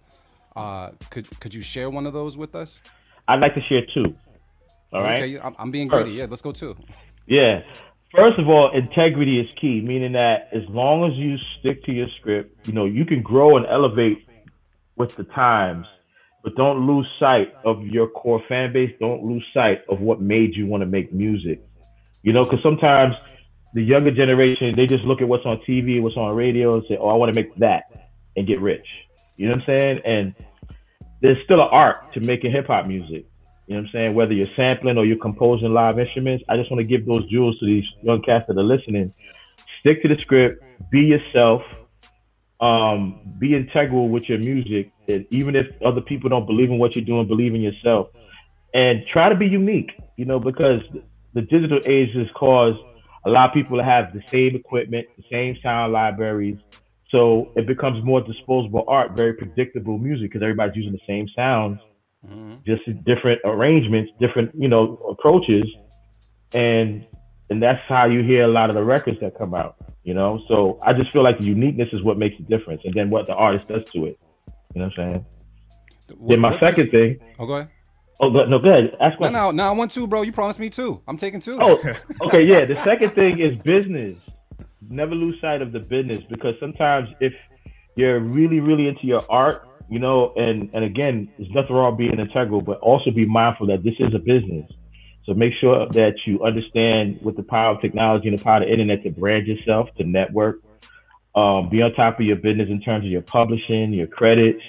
uh, could could you share one of those with us? I'd like to share two. All right. Okay, I'm, I'm being First. greedy. Yeah, let's go two. Yeah. First of all, integrity is key, meaning that as long as you stick to your script, you know, you can grow and elevate with the times, but don't lose sight of your core fan base. Don't lose sight of what made you want to make music. You know, because sometimes the younger generation, they just look at what's on TV, what's on radio, and say, oh, I want to make that and get rich. You know what I'm saying? And there's still an art to making hip hop music. You know what I'm saying? Whether you're sampling or you're composing live instruments, I just want to give those jewels to these young cats that are listening. Stick to the script, be yourself, um, be integral with your music. And even if other people don't believe in what you're doing, believe in yourself. And try to be unique, you know, because the digital age has caused a lot of people to have the same equipment, the same sound libraries. So it becomes more disposable art, very predictable music because everybody's using the same sounds mm-hmm. just different arrangements, different you know approaches, and and that's how you hear a lot of the records that come out. You know, so I just feel like the uniqueness is what makes the difference, and then what the artist does to it. You know what I'm saying? then my second is- thing. Oh, go ahead. Oh, go- no, good. Ask No, no, no, I want two, bro. You promised me two. I'm taking two. Oh, okay, yeah. The second thing is business. Never lose sight of the business because sometimes if you're really, really into your art, you know, and and again, there's nothing wrong being integral, but also be mindful that this is a business. So make sure that you understand with the power of technology and the power of the internet to brand yourself, to network, um, be on top of your business in terms of your publishing, your credits,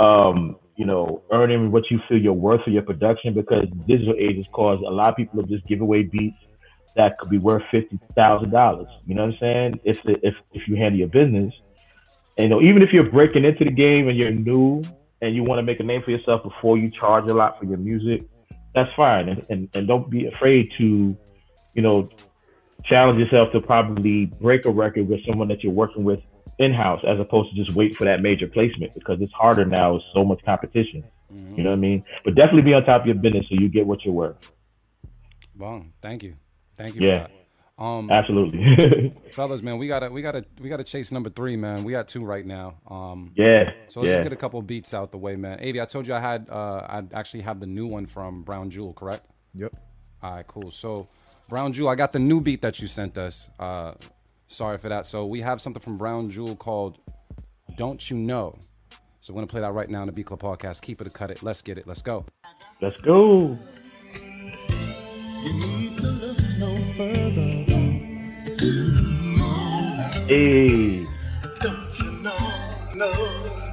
um, you know, earning what you feel you're worth for your production because digital age has caused a lot of people to just give away beats that could be worth fifty thousand dollars. You know what I'm saying? If if if you handle your business, and you know, even if you're breaking into the game and you're new and you want to make a name for yourself before you charge a lot for your music, that's fine. And and, and don't be afraid to, you know, challenge yourself to probably break a record with someone that you're working with in-house as opposed to just wait for that major placement because it's harder now with so much competition. You know what I mean? But definitely be on top of your business so you get what you're worth. Well, thank you, thank you. Yeah. For that. Um, Absolutely. fellas, man, we gotta, we gotta, we gotta chase number three, man. We got two right now. Um, Yeah, So let's yeah. just get a couple beats out the way, man. Avi, I told you I had, uh, I actually have the new one from Brown Jewel, correct? Yep. All right, cool. So, Brown Jewel, I got the new beat that you sent us. Uh, sorry for that. So we have something from Brown Jewel called "Don't You Know." So we're gonna play that right now in the B Club podcast. Keep it or cut it. Let's get it. Let's go. Let's go. Hey. The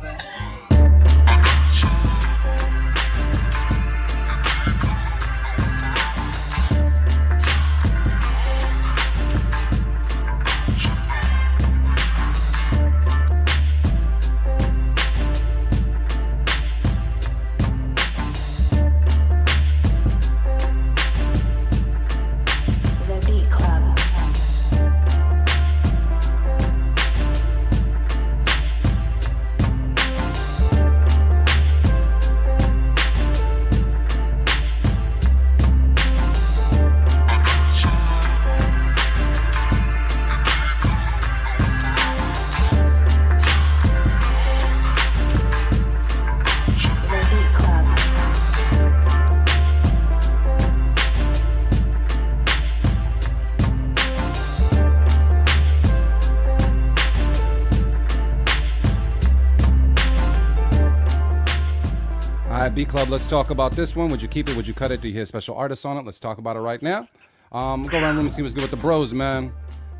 Club. Let's talk about this one. Would you keep it? Would you cut it? Do you hear special artists on it? Let's talk about it right now. Um, go around the room and see what's good with the bros, man.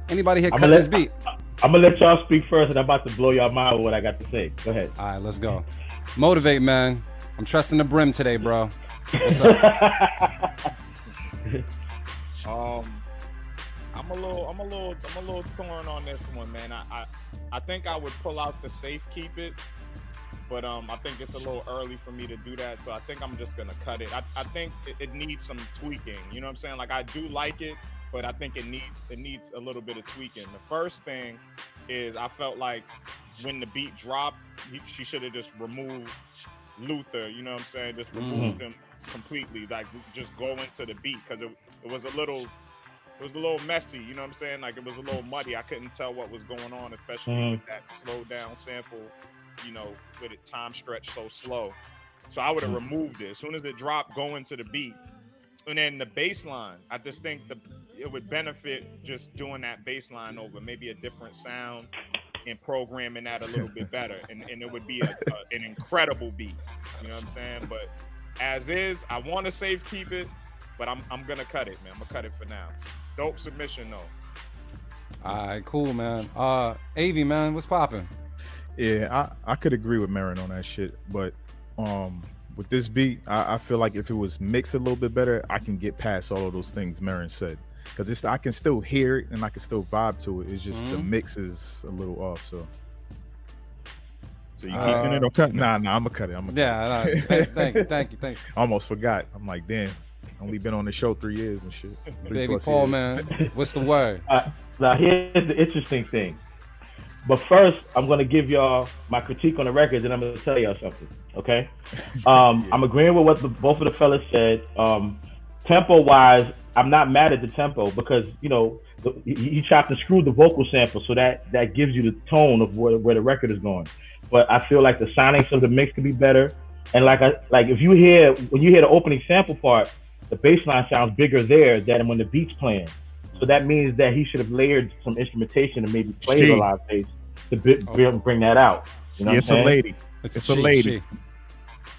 Anybody here I'm cut this beat? I'm gonna let y'all speak first, and I'm about to blow y'all mind with what I got to say. Go ahead. All right, let's go. Motivate, man. I'm trusting the brim today, bro. What's up? Um, I'm a little, I'm a little, I'm a little torn on this one, man. I, I, I think I would pull out the safe keep it, but um, I think it's a little early for me to do that. So I think I'm just gonna cut it. I, I think it, it needs some tweaking. You know what I'm saying? Like I do like it, but I think it needs, it needs a little bit of tweaking. The first thing is I felt like when the beat dropped, he, she should have just removed Luther. You know what I'm saying? Just removed him completely. Like just go into the beat because it, it was a little it was a little messy, you know what I'm saying? Like it was a little muddy. I couldn't tell what was going on, especially Mhm. with that slow down sample, you know, with it time stretched so slow. So I would have removed it. As soon as it dropped, going to the beat. And then the bass line, I just think the it would benefit just doing that bass line over maybe a different sound and programming that a little bit better. And, and it would be a, a- an incredible beat. You know what I'm saying? But as is, I want to safe keep it, but I'm I'm gonna cut it, man. I'm gonna cut it for now. Dope submission though. All right, cool, man. Uh, Avi, man, what's popping? Yeah, I, I could agree with Marin on that shit, but um with this beat, I, I feel like if it was mixed a little bit better, I can get past all of those things Marin said. Cause it's I can still hear it and I can still vibe to it. It's just the Mhm. mix is a little off. So So you Uh, keeping it or cutting? nah, nah, I'm gonna cut it. I'm gonna Yeah, cut it. thank, thank you, thank you, thank you. Almost forgot. I'm like, damn, only been on the show three years and shit. Three Baby Paul, years. man. What's the word? Uh, now here's the interesting thing. But first, I'm gonna give y'all my critique on the record, and I'm gonna tell y'all something. Okay? Um, I'm agreeing with what the, both of the fellas said. Um, tempo wise, I'm not mad at the tempo because you know the, you chopped and screwed the vocal sample, so that that gives you the tone of where, where the record is going. But I feel like the sonics of the mix could be better. And like I like if you hear when you hear the opening sample part, the bass line sounds bigger there than when the beat's playing. So that means that he should have layered some instrumentation and maybe played She. a live bass to bi- oh. bring, bring that out. You know it's what a I'm saying? lady. It's, It's a a she, lady. she.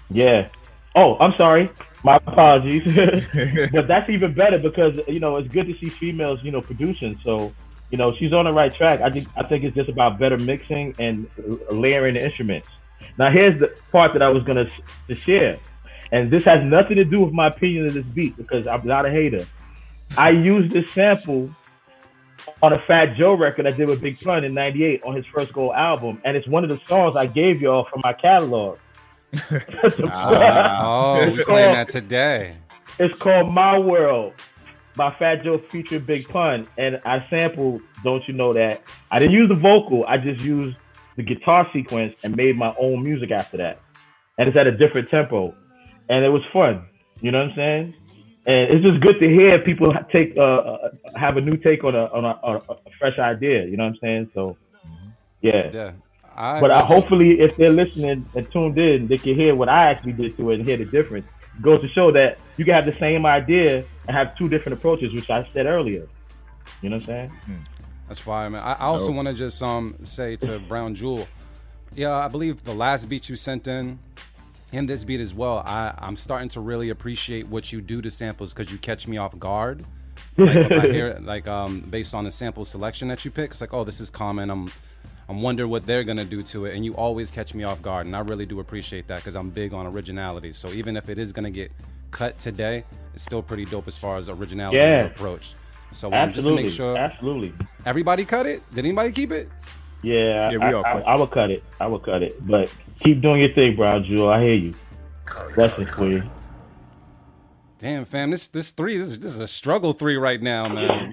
Yeah. Oh, I'm sorry. My apologies. but that's even better because you know it's good to see females, you know, producing. So, you know, she's on the right track. I think I think it's just about better mixing and layering the instruments. Now, here's the part that I was gonna to share, and this has nothing to do with my opinion of this beat because I'm not a hater. I used this sample on a Fat Joe record I did with Big Pun in '98 on his first gold album, and it's one of the songs I gave y'all from my catalog. Ah. Oh, we playing that today. It's called My World by Fat Joe featuring Big Pun. And I sampled Don't You Know That. I didn't use the vocal, I just used the guitar sequence and made my own music after that. And it's at a different tempo. And it was fun. You know what I'm saying? And it's just good to hear people take uh, uh, have a new take on a on a, on a, fresh idea. You know what I'm saying? So, yeah. Yeah. I, But I, hopefully, if they're listening and tuned in, they can hear what I actually did to it and hear the difference. It goes to show that you can have the same idea and have two different approaches, which I said earlier. You know what I'm saying? That's fire, man. I I also want to just um say to Brown Jewel, yeah, I believe the last beat you sent in, and this beat as well. I I'm starting to really appreciate what you do to samples because you catch me off guard. Like, I hear it, like um based on the sample selection that you pick, it's like oh this is common. I'm I'm wondering what they're gonna do to it, and you always catch me off guard, and I really do appreciate that because I'm big on originality. So even if it is gonna get cut today, it's still pretty dope as far as originality Yeah. approach. So um, just to make sure absolutely. Everybody cut it? Did anybody keep it? Yeah, Yeah, we I, all I, cut. I, would cut it. I would cut it. But keep doing your thing, bro, Jewel. I hear you. Blessings for you. Damn, fam, this this three, this is this is a struggle three right now, man.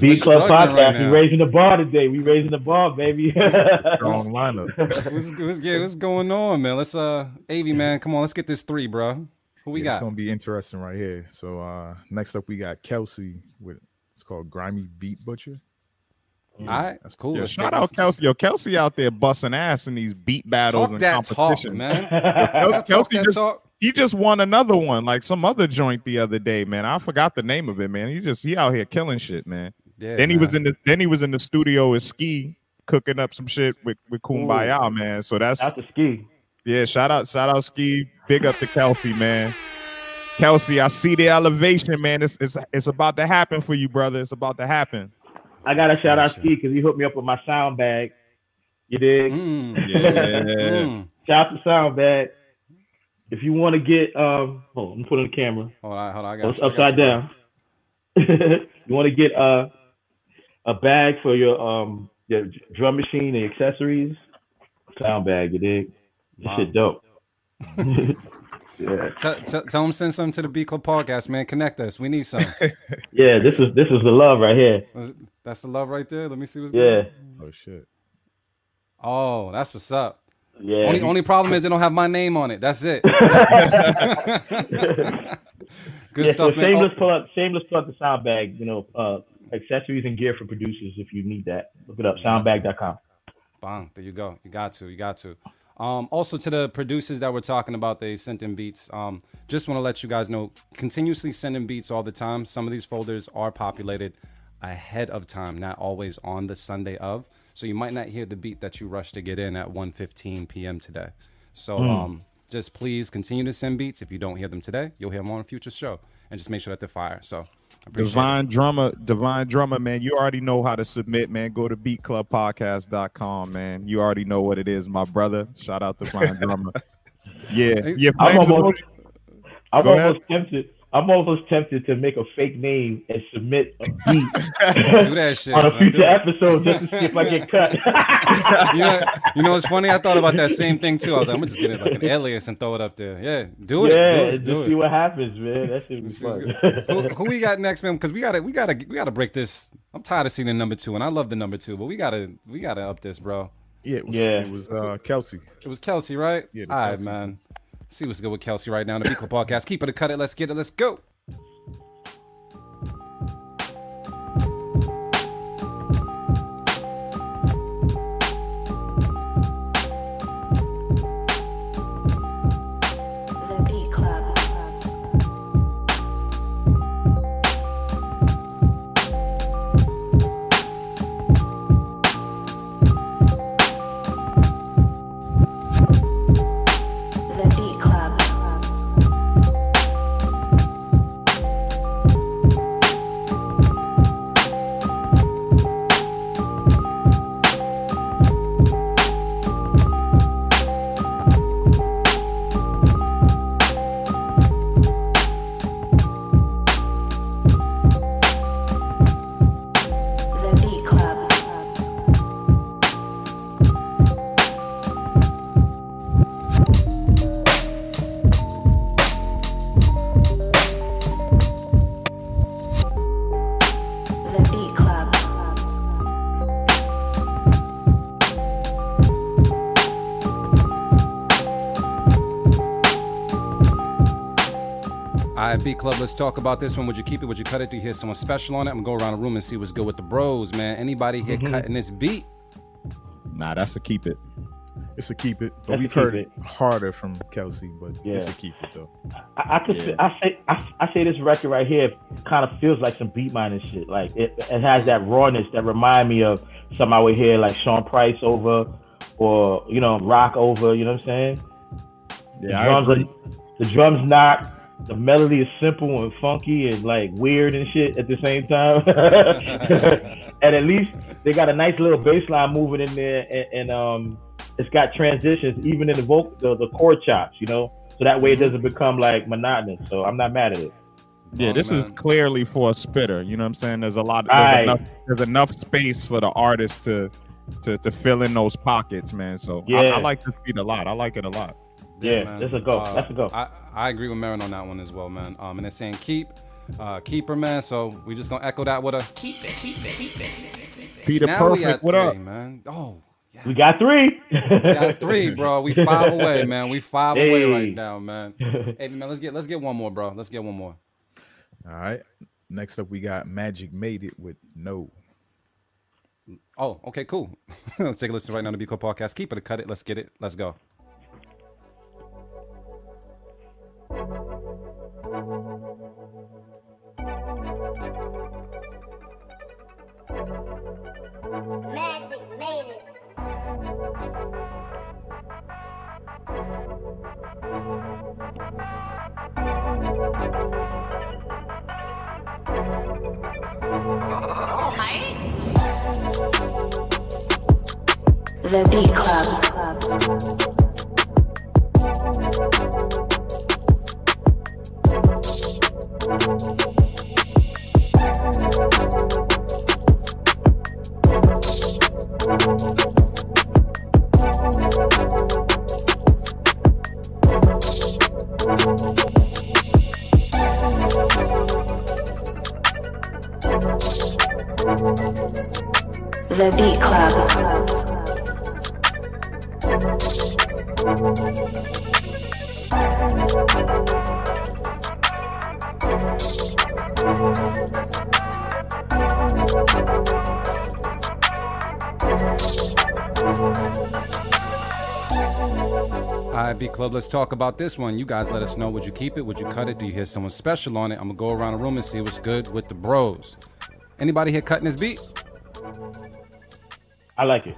B we're Club Podcast. right we raising the bar today. We raising the bar, baby. Strong lineup. what's, what's, yeah, what's going on, man? Let's uh, Avi, man, come on, let's get this three, bro. Who we Yeah, It's got? gonna be interesting right here. So uh next up we got Kelsey with it's called Grimy Beat Butcher. All right, That's cool. Yo, Let's shout out Kelsey. Yo, Kelsey out there busting ass in these beat battles Talk and that talk, competitions. man. Yo, Kelsey talk, just talk. he just won another one, like some other joint the other day, man. I forgot the name of it, man. He just he out here killing shit, man. Yeah, then he was in the then he was in the studio with Ski cooking up some shit with with Kumbaya, man. So that's That's the ski. yeah. Shout out, shout out, Ski. Big up to Kelsey, man. Kelsey, I see the elevation, man. It's it's it's about to happen for you, brother. It's about to happen. I gotta shout out Ski because he hooked me up with my sound bag. You dig? Mm. Yeah. Mm. Shout out to sound bag. If you want to get um, oh, I'm putting the camera. Hold on, hold on. I Oh, got it's you, I got upside you. down. you want to get uh, a bag for your um your drum machine and accessories? Sound bag, you dig? This Wow. shit dope. yeah, Tell, tell, tell him send some to the B Club podcast, man. Connect us. We need some. yeah. This is this is the love right here. That's the love right there. Let me see what's Yeah, good. Oh shit. Oh, that's what's up. yeah. Only, only problem is they don't have my name on it. That's it. Good yeah, stuff, so man. shameless Oh, plug, shameless plug the sound bag. You know, uh, accessories and gear for producers if you need that. Look it up, soundbag.com. bang, there you go. You got to. You got to. Um, also to the producers that we're talking about, they sent in beats. Um, just want to let you guys know, continuously sending beats all the time. Some of these folders are populated ahead of time, not always on the Sunday of. So you might not hear the beat that you rushed to get in at 1:15 p.m. today. So um, just please continue to send beats. If you don't hear them today, you'll hear them on a future show, and just make sure that they're fire. So I appreciate it. Divine drummer, divine drummer, man. You already know how to submit, man. Go to beatclubpodcast.com, man. You already know what it is, my brother. Shout out to Divine drummer. Yeah, yeah. I'm almost, I'm almost tempted. I'm almost tempted to make a fake name and submit a beat Do that shit. on a future episode just to see if I get cut. you, know, you know what's funny? I thought about that same thing too. I was like, I'm gonna just get it like an alias and throw it up there. Yeah, do it. yeah, do it, just do see it. what happens, man. That should be fun. who, who we got next, man? Because we gotta, we gotta, we gotta break this. I'm tired of seeing the number two, and I love the number two, but we gotta, we gotta up this, bro. Yeah, it was, Yeah. it was uh Kelsey. It was Kelsey, right? Yeah, the All right, Kelsey. man. See what's good with Kelsey right now. The Club Podcast. Keep it, a cut it. Let's get it. Let's go. Right, B Club, let's talk about this one. Would you keep it? Would you cut it? Do you hear someone special on it? I'm gonna go around the room and see what's good with the bros, man. Anybody here Mhm. cutting this beat? Nah, that's a keep it. It's a keep it. But That's we've heard it. it harder from Kelsey, but it's Yeah. a keep it though. I, I could say, I say I, I say this record right here kind of feels like some beat mining shit. Like it, it has that rawness that remind me of something I would hear like Sean Price over or you know Rock over. You know what I'm saying? Yeah, the I drums agree. are the drums knock. The melody is simple and funky and like weird and shit at the same time. and at least they got a nice little bass line moving in there, and, and um, it's got transitions even in the vocal, the, the chord chops, you know, so that way it doesn't become like monotonous. So I'm not mad at it. Yeah, this is clearly for a spitter. You know what I'm saying? There's a lot. There's Right. enough. There's enough space for the artist to to to fill in those pockets, man. So I, Yeah. I like this beat a lot. I like it a lot. Yeah, man. that's a go. Uh, That's a go. I, I agree with Marin on that one as well, man. Um, and they're saying keep, uh, keeper, man. So we just gonna echo that with a keep it, keep it, keep it. Peter now we Perfect, at what three, up? man? Oh, We got three. we got three, bro. We five away, man. We five away right now, man. hey, man, let's get let's get one more, bro. Let's get one more. All right. Next up, we got Magic Made It with No. Oh, okay, cool. let's take a listen right now to the Club Podcast. Keep it, cut it. Let's get it. Let's go. Magic made. The Beat Club. The Beat Club. All right, B Club, let's talk about this one. You guys let us know. Would you keep it? Would you cut it? Do you hear someone special on it? I'm gonna go around the room and see what's good with the bros. Anybody here cutting this beat? I like it.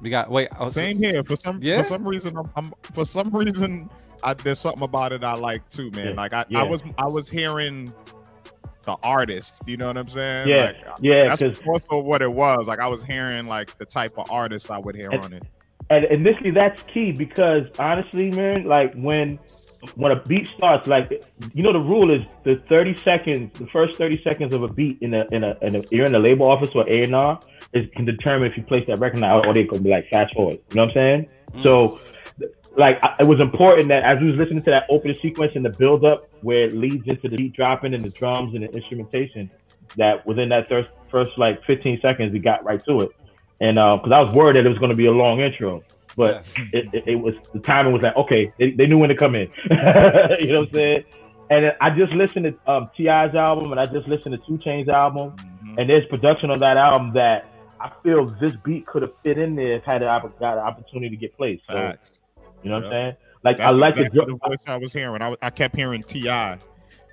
We got wait. oh, so- Same here. For some Yeah? for some reason, I'm, I'm for some reason I, there's something about it I like too, man. Yeah, Like I, yeah. I was I was hearing the artist. You know what I'm saying? Yeah, Like, yeah, That's also what it was. Like I was hearing like the type of artist I would hear And- on it. and initially that's key because honestly, man, like when when a beat starts, like you know, the rule is the thirty seconds, the first thirty seconds of a beat in a in a, in a you're in the label office or A and R is can determine if you place that record now or they could be like fast forward. You know what I'm saying? So. Mm. Like it was important that as we was listening to that opening sequence and the build up where it leads into the beat dropping and the drums and the instrumentation, that within that first first like 15 seconds we got right to it. And because I was worried that it was going to be a long intro, but it, it, it was the timing was like okay, they, they knew when to come in. you know what I'm saying? And I just listened to um, T.I.'s album, and I just listened to 2 Chainz's album, and there's production on that album that I feel this beat could have fit in there if had got an opportunity to get placed. So, Facts. You know what I'm saying? Like That's I like the exactly drum. the voice I was hearing. I, I kept hearing Ti.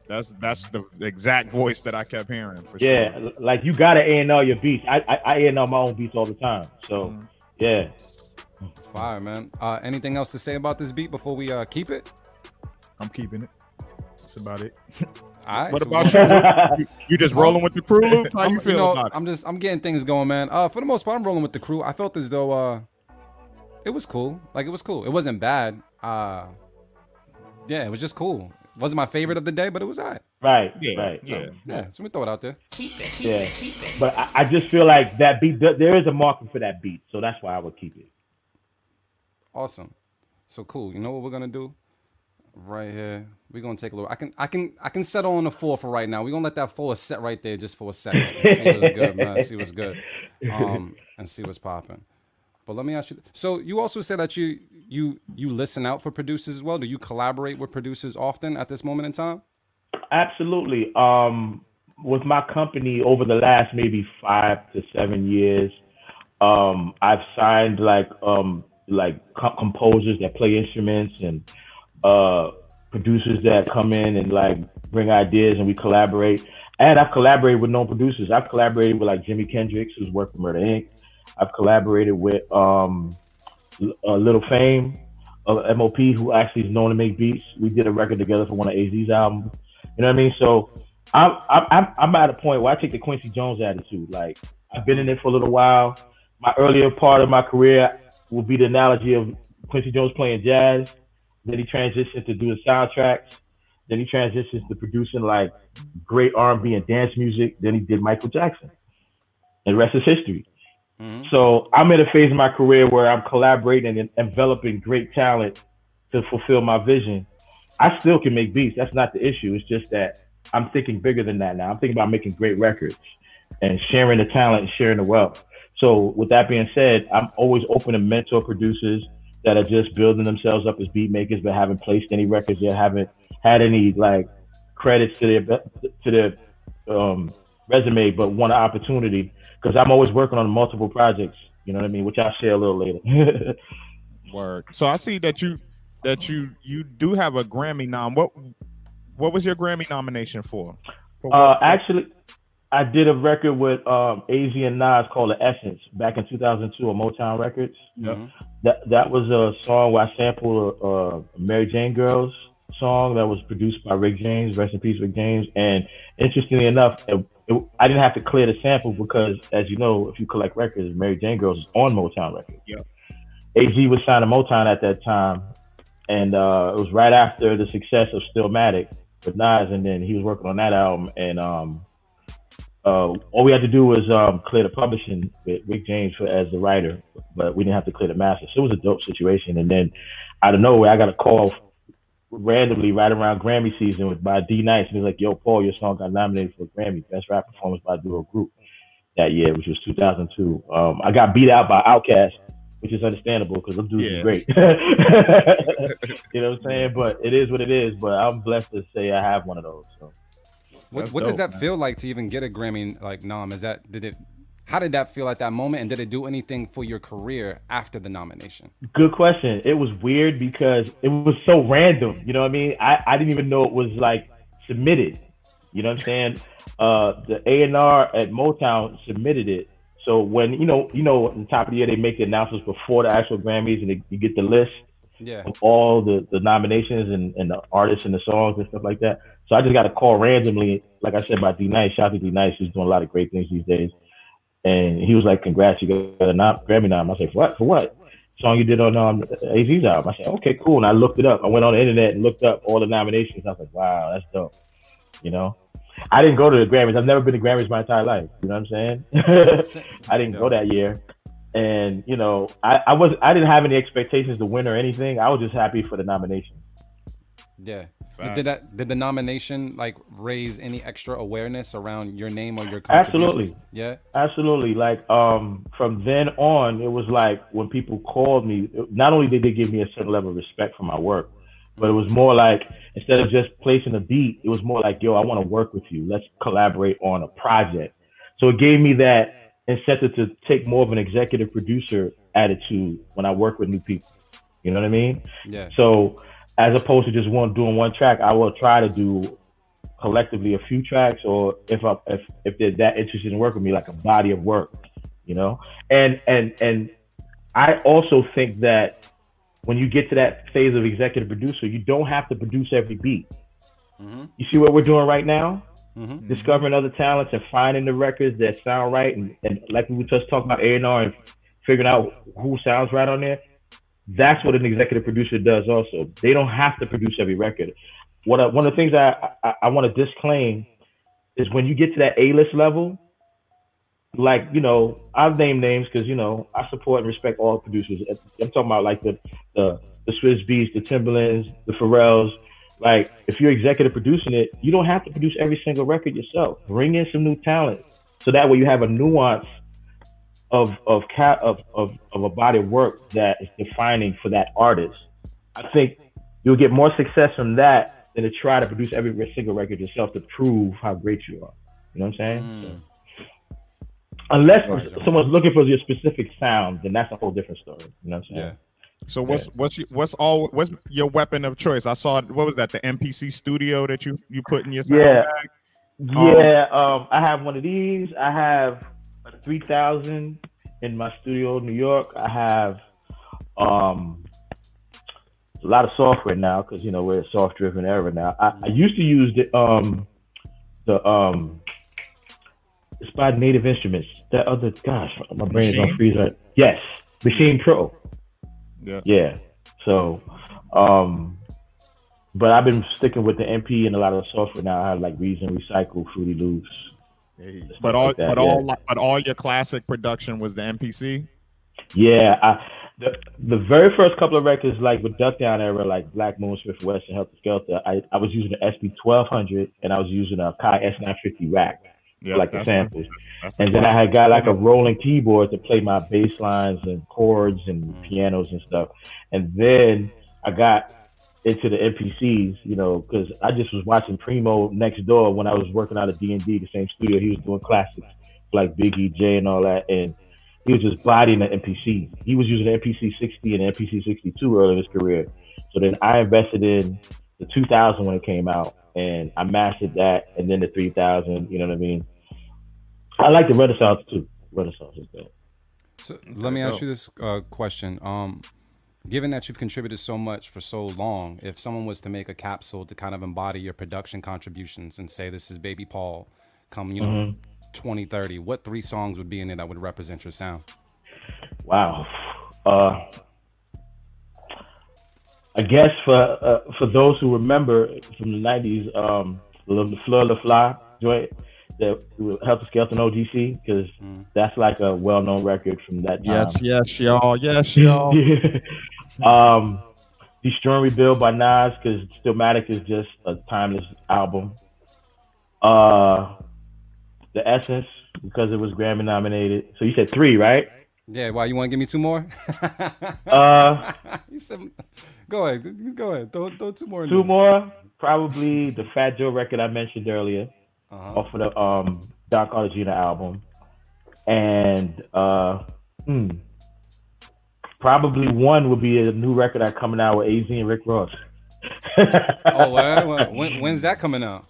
That's that's the exact voice that I kept hearing. For Yeah, sure. like you gotta A and R your beats. I I, I A and R my own beats all the time. So Mm-hmm. yeah. Fire, man. Uh, anything else to say about this beat before we uh, keep it? I'm keeping it. That's about it. All right. What so about we- you? You? You just rolling with the crew, Luke? How I'm, you feel know, about it? I'm just I'm getting things going, man. Uh, for the most part, I'm rolling with the crew. I felt as though uh, it was cool. Like it was cool. It wasn't bad. Uh, yeah, it was just cool. It Wasn't my favorite of the day, but it was alright. Right. Yeah, Right. yeah. Yeah, so we throw it out there. Yeah. But I, I just feel like that beat. th- There is a market for that beat, so that's why I would keep it. Awesome. So cool. You know what we're gonna do? right here. We're gonna take a little. I can, I can, I can settle on the four for right now. We're gonna let that four set right there just for a second. see what's good, man. See what's good, um, and see what's popping. But let me ask you. So you also say that you, you, you listen out for producers as well. Do you collaborate with producers often at this moment in time? Absolutely. Um, with my company over the last maybe five to seven years, um, I've signed like um, like co- composers that play instruments and uh, producers that come in and like bring ideas and we collaborate. And I've collaborated with known producers. I've collaborated with like Jimmy Kendrix, who's worked for Murder Inc. I've collaborated with um, uh, Lil' Fame, uh, MOP, who actually is known to make beats. We did a record together for one of AZ's albums. You know what I mean? So I'm I'm I'm at a point where I take the Quincy Jones attitude. Like I've been in it for a little while. My earlier part of my career will be the analogy of Quincy Jones playing jazz. Then he transitions to doing soundtracks. Then he transitions to producing like great R&B and dance music. Then he did Michael Jackson. And the rest is history. So I'm in a phase of my career where I'm collaborating and enveloping great talent to fulfill my vision. I still can make beats. That's not the issue. It's just that I'm thinking bigger than that now. I'm thinking about making great records and sharing the talent and sharing the wealth. So with that being said, I'm always open to mentor producers that are just building themselves up as beat makers, but haven't placed any records yet, haven't had any like credits to their to their um, resume, but want an opportunity because I'm always working on multiple projects. You know what I mean? Which I'll share a little later. Word. So I see that you that you you do have a Grammy nom. What what was your Grammy nomination for? For Uh, actually, I did a record with um, AZ and Nas called The Essence back in 2002 on Motown Records. Mhm. That that was a song where I sampled a, a Mary Jane Girls song that was produced by Rick James. Rest in peace, Rick James. And interestingly enough, it, I didn't have to clear the sample because, as you know, if you collect records, Mary Jane Girls is on Motown Records. Yeah. AZ was signed to Motown at that time, and uh, it was right after the success of Stillmatic with Nas, and then he was working on that album, and um, uh, all we had to do was um, clear the publishing with Rick James for, as the writer, but we didn't have to clear the master. So it was a dope situation. And then out of nowhere, I got a call randomly right around Grammy season with by D Nice. And he was like, "Yo, Paul, your song got nominated for a Grammy Best Rap Performance by a Duo Group that year, which was 2002." Um, I got beat out by Outkast, which is understandable because them dudes Yeah. are great. you know what I'm saying? But it is what it is. But I'm blessed to say I have one of those. So. What, That's what does that man. feel like to even get a Grammy like nom? Is that did it? How did that feel at that moment, and did it do anything for your career after the nomination? Good question. It was weird because it was so random. You know what I mean? I, I didn't even know it was like submitted. You know what I'm saying? Uh, the A and R at Motown submitted it. So when you know, you know, at the top of the year they make the announcements before the actual Grammys, and they, you get the list Yeah. of all the, the nominations and, and the artists and the songs and stuff like that. So I just got a call randomly, like I said, by D Nice. Shout out to D Nice, who's doing a lot of great things these days. And he was like, "Congrats, you got a nom- Grammy nom." I said, "For what? For what?" Song you did on um, AZ's album. I said, "Okay, cool." And I looked it up. I went on the internet and looked up all the nominations. I was like, "Wow, that's dope." You know, I didn't go to the Grammys. I've never been to Grammys my entire life. You know what I'm saying? I didn't go that year, and you know, I, I was I didn't have any expectations to win or anything. I was just happy for the nomination. Yeah. Fact. Did that did the nomination like raise any extra awareness around your name or your Absolutely. Yeah. Absolutely. Like um, from then on, it was like when people called me. Not only did they give me a certain level of respect for my work, but it was more like instead of just placing a beat, it was more like, "Yo, I want to work with you. Let's collaborate on a project." So it gave me that incentive to take more of an executive producer attitude when I work with new people. You know what I mean? Yeah. So as opposed to just one doing one track, I will try to do collectively a few tracks, or if I if if they're that interested in working with me, like a body of work, you know. And and and I also think that when you get to that phase of executive producer, you don't have to produce every beat. Mhm. You see what we're doing right now? Mhm. Discovering other talents and finding the records that sound right, and, and like we were just talking about A and R and figuring out who sounds right on there. That's what an executive producer does. Also, they don't have to produce every record. What I, one of the things I I, I want to disclaim is when you get to that A list level, like you know, I've named names because you know I support and respect all producers. I'm talking about like the the the Swizz Beatz, the Timbalands, the Pharrells. like if you're executive producing it, you don't have to produce every single record yourself. Bring in some new talent, so that way you have a nuance of of ca- of of, of a body of work that is defining for that artist. I think you'll get more success from that than to try to produce every single record yourself to prove how great you are. You know what I'm saying? So- unless someone's looking for your specific sound, then that's a whole different story. You know what I'm saying? Yeah. So what's what's your, what's all what's your weapon of choice? I saw what was that the MPC studio that you you put in your sound Yeah. bag? Yeah, um, I have one of these. I have a 3000 in my studio in New York. I have um, a lot of software now because you know we're a soft driven era now. I, I used to use the um, the um, it's by Native Instruments. That other gosh, my brain is on freeze. Right. Yes, Maschine Pro. Yeah. Yeah. So, um, but I've been sticking with the MP and a lot of the software now. I have like Reason, Recycle, Fruity Loops. Stuff But all like that, but yeah. all but all your classic production was the MPC. Yeah, I, the the very first couple of records, like with Duck Down era, like Black Moon, Smif-N-Wessun, and Heltah Skeltah, I, I was using the SP twelve hundred and I was using Akai S nine fifty rack, for, like the samples. that's the And then I had got like a Roland keyboard to play my bass lines and chords and mm. pianos and stuff. And then I got into the MPCs, you know, because I just was watching Primo next door when I was working out of D and D, the same studio. He was doing classics like Biggie, J, and all that, and he was just bodying the MPC. He was using the MPC 60 and the MPC 62 early in his career. So then I invested in the 2000 when it came out, and I mastered that, and then the 3000. You know what I mean? I like the Renaissance too. Renaissance is good. So let me ask you this uh, question. Um, given that you've contributed so much for so long, if someone was to make a capsule to kind of embody your production contributions and say this is Baby Paul, come you know, Mhm. 2030, what three songs would be in it that would represent your sound? Wow. Uh, I guess for uh, for those who remember from the nineties, um, Love the Fleur Le Fly joint that Heltah Skeltah OGC because that's like a well known record from that time. Yes, yes, y'all. Yes, y'all. um, Destroy and Rebuild by Nas because Stillmatic is just a timeless album. Uh, The Essence because it was Grammy nominated. So you said three, right? Yeah, why you want to give me two more? Uh, you said, go ahead, go ahead, throw, throw two more. Two there. more, probably the Fat Joe record I mentioned earlier, Uh-huh. off of the um Don Cartagena album, and uh, hmm, probably one would be a new record that coming out with Az and Rick Ross. oh, well, well, when, when's that coming out?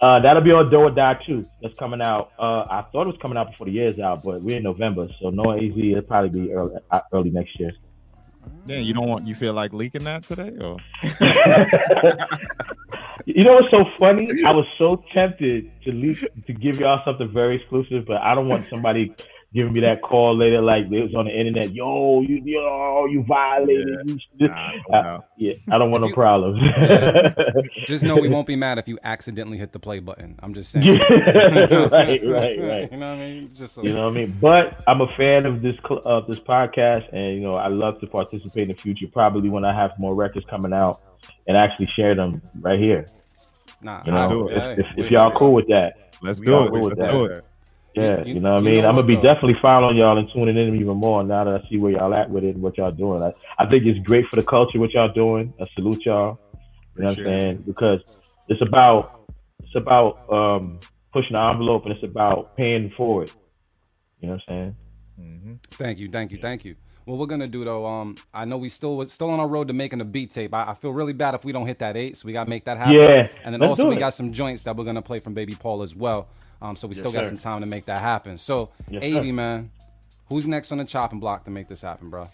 Uh, that'll be on Doe or Die too. That's coming out. Uh, I thought it was coming out before the year's out, but we're in November, so no AZ. It'll probably be early, uh, early next year. Yeah, you don't want you feel like leaking that today, or You know what's so funny? I was so tempted to leak to give y'all something very exclusive, but I don't want somebody giving me that call later, like it was on the internet. Yo, you, yo, you violated. You, Uh, yeah, I don't want no problems. Just know we won't be mad if you accidentally hit the play button. I'm just saying. right, right, right. You know what I mean? Just so- You know what I mean? But I'm a fan of this cl- of this podcast, and you know I love to participate in the future. Probably when I have more records coming out, and actually share them right here. Nah, you I'll know, do it. if, if, if y'all cool with that, let's do it. Cool with Let's that. do it. Yeah, You- you, know what I mean. I'm gonna be though? definitely following y'all and tuning in even more now that I see where y'all at with it and what y'all doing. I, I think it's great for the culture what y'all doing. I salute y'all. You know what I'm saying? Because it's about it's about um, pushing the envelope and it's about paying forward. You know what I'm saying? Thank you, thank you, thank you. What we're gonna do though, um, I know we still we're still on our road to making a beat tape. I, I feel really bad if we don't hit that eight, so we gotta make that happen. Yeah, and then also we got some joints that we're gonna play from Baby Paul as well. Um, so we Yes, still got sir. some time to make that happen. So, Yes, Avy sir. man, who's next on the chopping block to make this happen, bro?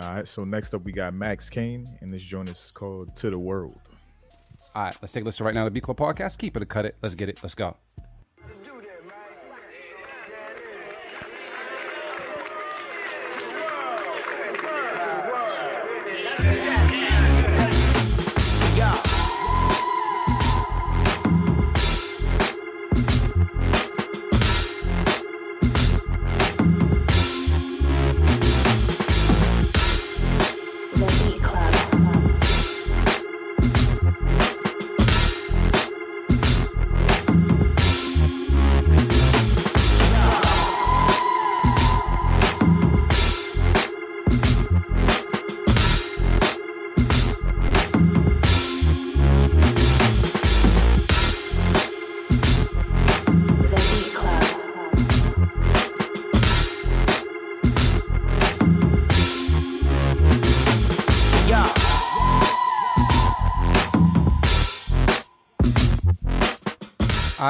All right, so next up we got Max Kane, and this joint is called "To the World." All right, let's take a listen right now to the Beat Club podcast. Keep it or cut it. Let's get it. Let's go.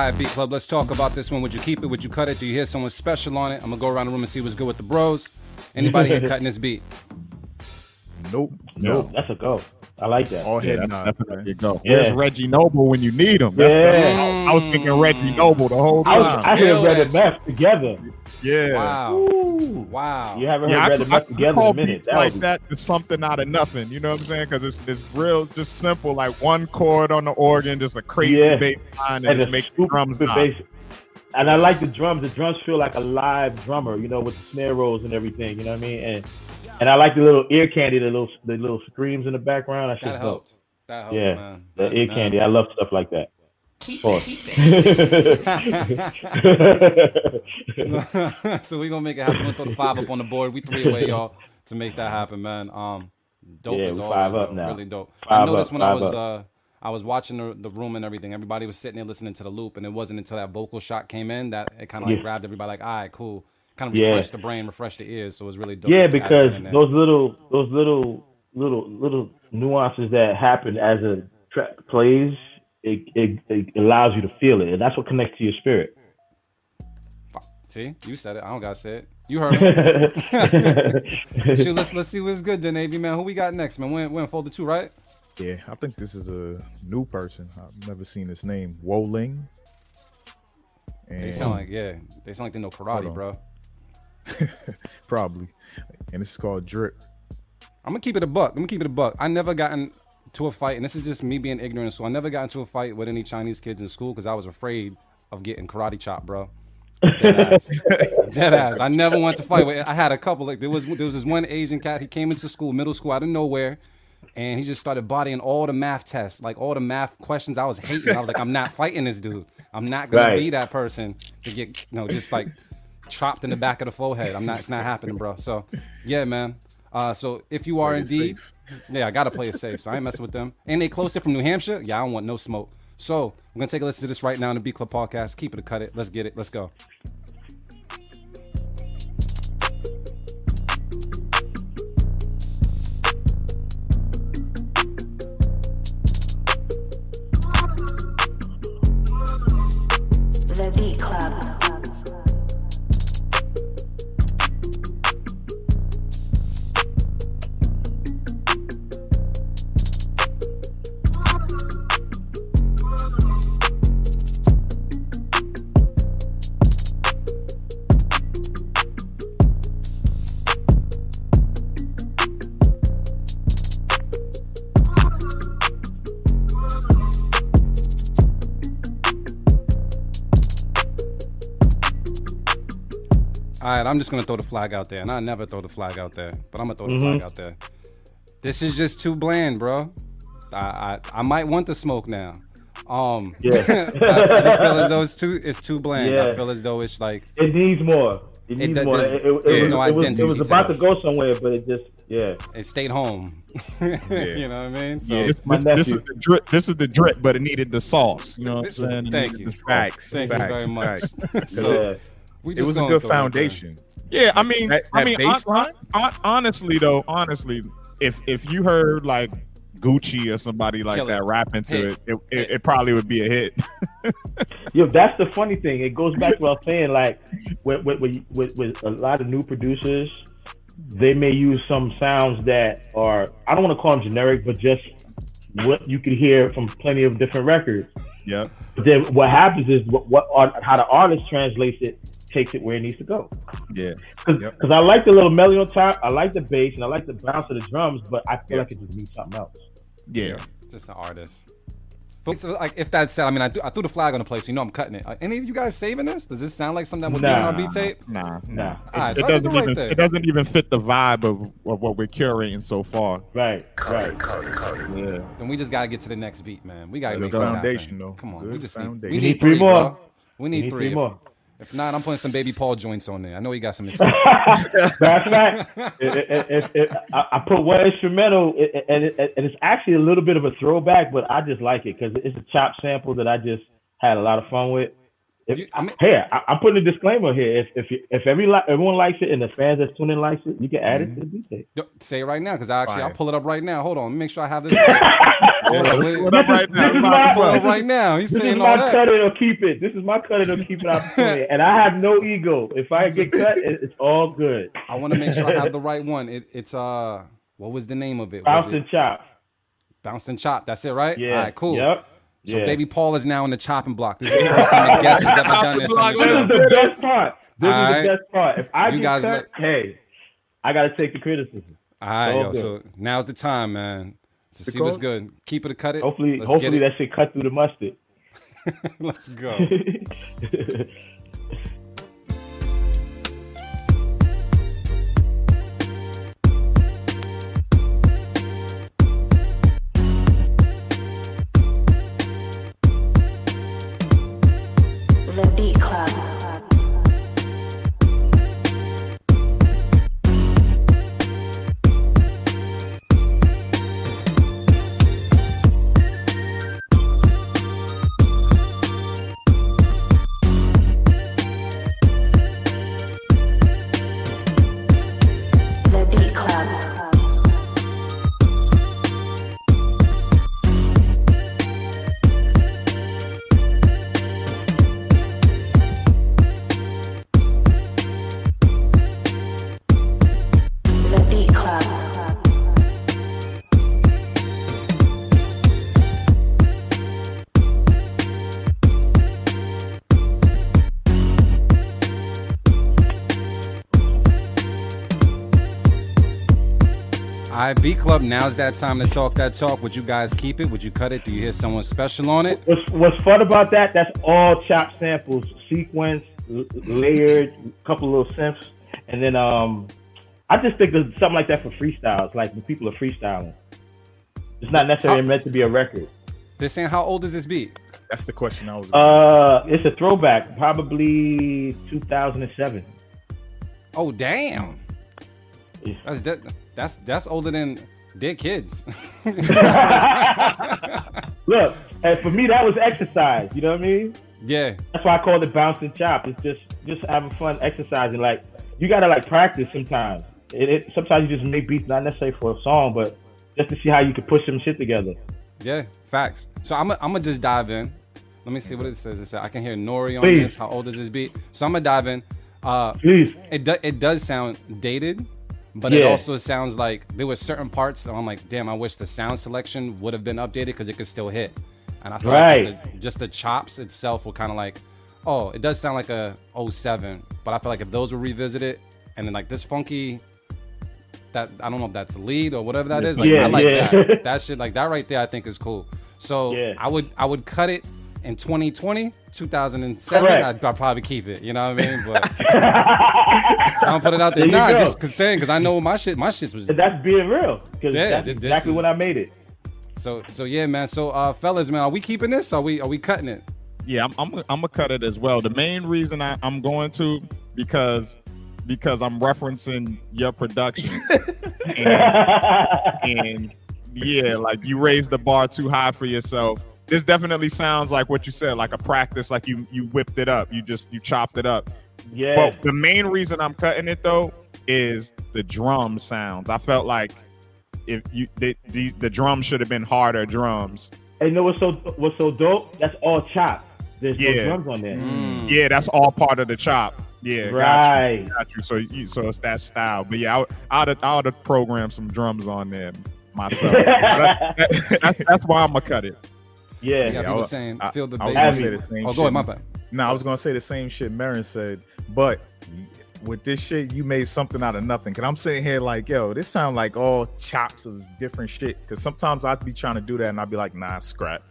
All right, B Club, let's talk about this one. Would you keep it? Would you cut it? Do you hear someone special on it? I'm gonna go around the room and see what's good with the bros. Anybody here cutting this beat? Nope. Nope, that's a go. I like that. All Yeah, head that's nod. definitely go. Yeah. Where's Reggie Noble when you need him? That's Yeah. the, I, I was thinking Reggie mm. Noble the whole I, time. was, I heard Kill Red that and Meth together. yeah. Wow. Ooh. Wow. You haven't Yeah, heard I, Red and I, Meth I together in a minute. beats That like would be- that something out of nothing. You know what I'm saying? Because it's it's real, just simple, like one chord on the organ, just a crazy Yeah. bass line, and, and just the make drums knock. bass. And I like the drums. The drums feel like a live drummer, you know, with the snare rolls and everything. You know what I mean? And and I like the little ear candy, the little the little screams in the background. That That shit's dope. helped. That helped, Yeah, man. the That- ear that- candy. I love stuff like that. Pause. so we're gonna make it happen. We'll throw the five up on the board. We three away, y'all, to make that happen, man. Um, dope Yeah, as we always. five up though. now. Really dope. I noticed up, when I was up. uh I was watching the, the room and everything. Everybody was sitting there listening to the loop, and it wasn't until that vocal shot came in that it kind of like Yeah. grabbed everybody. Like, all right, cool. Kind of Yeah. refreshed the brain, refreshed the ears. So it was really dope. yeah, to add that because those little those little little little nuances that happen as a track plays, it, it it allows you to feel it, and that's what connects to your spirit. See, you said it. I don't gotta say it. You heard me. Shoot, let's let's see what's good then, AV man. Who we got next, man? We're in, we're folder two, right? Yeah, I think this is a new person. I've never seen his name. Wo Ling. They And sound like yeah, they sound like they know karate, bro. probably. And this is called Drip. I'm gonna keep it a buck. I'm gonna keep it a buck. I never gotten to a fight, and this is just me being ignorant. So I never got into a fight with any Chinese kids in school because I was afraid of getting karate chopped, bro. Dead ass. Dead ass. I never wanted to fight with. I had a couple. Like there was there was this one Asian cat. He came into school, middle school, out of nowhere, and he just started bodying all the math tests, like all the math questions. I was hating. I was like, I'm not fighting this dude. I'm not gonna Right. be that person to get you know just like chopped in the back of the forehead. I'm not. It's not happening, bro. So yeah, man. Uh, so if you are indeed, yeah, I gotta play it safe. So I ain't messing with them. And they closed it from New Hampshire. Yeah, I don't want no smoke. So I'm gonna take a listen to this right now in the B Club podcast. Keep it, or cut it. Let's get it. Let's go. I'm just gonna throw the flag out there, and I never throw the flag out there, but I'm gonna throw the Mm-hmm. flag out there. This is just too bland, bro. I I, I might want the smoke now. Um, Yeah. I, I just feel as though it's too it's too bland. I feel as though it's like It needs more. It It- needs more. It, it, it, was, no it, was, it was about to go somewhere, but it just yeah. it stayed home. you know what I mean? So, Yeah, this, my this, this is the drip. This is the drip, but it needed the sauce. You know what I'm saying? Thank you. the sauce. Facts. Thank you very much. so yeah. We It was a good throw it there. foundation. Yeah, I mean, That- I mean, bass hon- honestly though, honestly, if if you heard like Gucci or somebody like Kill it. that rapping to Hit. it, it, it, it probably would be a hit. Yo, that's the funny thing. It goes back to what I was saying. Like with with, with, with with a lot of new producers, they may use some sounds that are I don't want to call them generic, but just what you could hear from plenty of different records. Yep. But then what happens is what, what art, how the artist translates it takes it where it needs to go. Yeah. Because Yep. I like the little melody on top, I like the bass, and I like the bounce of the drums, but I feel like it just needs something else. Yeah. just an artist. But so, like, if that's said, I mean, I, threw- I threw the flag on the place, so you know I'm cutting it. Uh, any of you guys saving this? Does this sound like something that would be on Nah. our beat tape? Nah, Nah. All right, it, so I did doesn't the right even thing. it doesn't even fit the vibe of, of what we're curating so far. Right, right. Yeah. Then we just gotta get to the next beat, man. We gotta Good make this foundation, though. Come on, we Good just need, we need, need three three, more. bro. We need, We need three. three more. If, not, I'm putting some baby Paul joints on there. I know he got some. Of fact, it, it, it, I, put one instrumental, and, and it's actually a little bit of a throwback, but I just like it because it's a chop sample that I just had a lot of fun with. If, hey, I, I'm putting a disclaimer here. If if, if every li- everyone likes it and the fans that's tuning likes it, you can add it to the beat tape. Yo, Say it right now, because I actually I'll pull it up right now. Hold on, make sure I have this. Hold on, wait. Up right now. This is my- pull right now. He's this saying is all my that. cut it or keep it. This is my cut it or keep it opportunity, and I have no ego. If I get cut, it, it's all good. I want to make sure I have the right one. It, it's uh, what was the name of it? Was Bounced and chopped. Bounced and chopped. That's it, right? Yeah. All right, cool. Yep. So Yeah. baby Paul is now in the chopping block. This is the first time the guest has ever done this. on the This is the best part. This is Alright. the best part. If I You get guys cut, let- hey, I gotta take the criticism. All right, All yo. good. So now's the time, man, to see what's good. Keep it or cut it. Hopefully, Let's hopefully get that shit cut through the mustard. Let's go. All right, B Club. Now's that time to talk that talk. Would you guys keep it? Would you cut it? Do you hear someone special on it? What's What's fun about that? That's all chop samples, sequence, l- layered, couple little synths, and then um, I just think of something like that for freestyles, like when people are freestyling. It's not necessarily meant to be a record. They're saying how old is this beat? That's the question I was. Uh, it's a throwback, probably 2007. Oh damn. That's that, that's that's older than their kids. Look, and for me, that was exercise. You know what I mean? yeah. That's why I call it bouncing chop. It's just just having fun, exercising. Like you gotta like practice sometimes. It, it sometimes you just make beats not necessarily for a song, but just to see how you can push some shit together. Yeah, facts. So I'm gonna just dive in. Let me see what it says. It says I can hear Nore on Please. this. How old is this beat? So I'm gonna dive in. Uh, Please. It do, it does sound dated, but it also sounds like there were certain parts. that I'm like, damn, I wish the sound selection would have been updated because it could still hit. And I feel like just the, just the chops itself were kind of like, oh, it does sound like a 07, but I feel like if those were revisited and then like this funky. That I don't know if that's lead or whatever that is. Like Yeah, I like yeah. that. That shit like that right there. I think is cool. So Yeah. I would I would cut it in 2020, 2007. I'd, I'd probably keep it. You know what I mean? But I don't put it out there. There Nah, go. just cause saying because I know my shit. My shit was. That's being real because Yeah, that's this- this exactly is- when I made it. So so yeah, man. So uh, fellas, man, are we keeping this? Are we are we cutting it? Yeah, I'm I'm, I'm gonna cut it as well. The main reason I, I'm going to because because I'm referencing your production and, and yeah, like you raised the bar too high for yourself. This definitely sounds like what you said, like a practice, like you you whipped it up, you just you chopped it up. Yeah. But the main reason I'm cutting it though is the drum sounds. I felt like if you the the, the drums should have been harder drums. And you know what's so what's so dope? That's all chop. There's Yeah. no drums on there. Mm. Yeah, that's all part of the chop. Yeah, Right. Got you, got you. So, you, so it's that style. But yeah, I, I'd have, I would have programmed some drums on there myself. That- that- that's, that's why I'm gonna cut it. Yeah. Yeah, Yeah, people I was- saying I, feel the I was gonna say the same Oh, shit. go ahead, my bad. No, I was gonna say the same shit Marin said, but with this shit, you made something out of nothing. Cause I'm sitting here like, yo, this sound like all chops of different shit. Cause sometimes I'd be trying to do that and I'd be like, nah, scrap,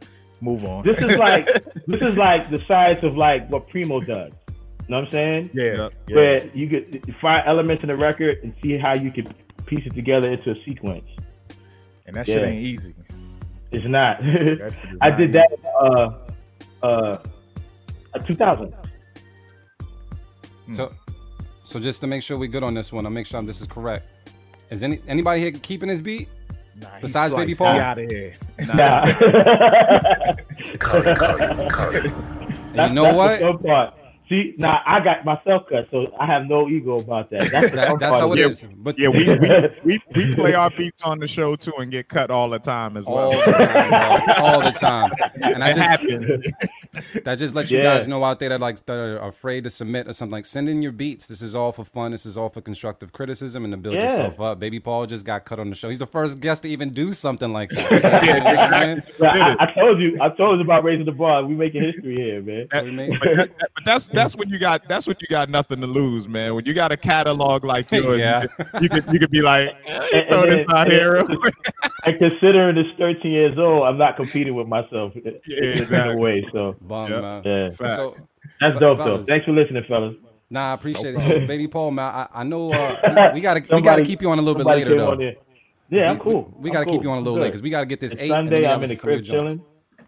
move on. This is like this is like the size of like what Primo does. You know what I'm saying? yeah, yeah. Where you could find elements in the record and see how you could piece it together into a sequence. and that shit ain't easy. It's not. That shit is I did that uh uh uh, 2000. So so just to make sure we're good on this one, I'll make sure this is correct. Is any anybody here keeping his beat? Nah, Besides Baby sliced. Paul? Get out of here. Nah. Cut it, cut it, cut it. You know that's what? The. See, now I got myself cut, so I have no ego about that. That's, the That- fun that's part how of it it. is. But Yeah, we we, we we play our beats on the show too and get cut all the time as well. all the time, all the time. And I it just happens. that just lets you guys know out there that like that are afraid to submit or something like send in your beats. This is all for fun. This is all for constructive criticism and to build Yeah. yourself up. Baby Paul just got cut on the show. He's the first guest to even do something like that. You know what I I, I told you, I told you about raising the bar. We making history here, man. So we made- But, that- that- but that's that's when you got that's when you got nothing to lose, man. When you got a catalog like yours, Yeah. you, could, you could you could be like, eh, And- throw and this then- out and here. then- real quick. And considering it's 13 years old, I'm not competing with myself in exactly. a way. So Bum, Yep. man. yeah, So that's Fe- dope though. Thanks for listening, fellas. nah, I appreciate it. So, Baby Paul, man, I, I know uh, we, we gotta we gotta keep you on a little bit later though. there. Yeah, I'm cool. We, I'm gotta keep you on a little I'm late because we gotta get this It's eight. Sunday. we I'm in the listen crib of the joints. chilling.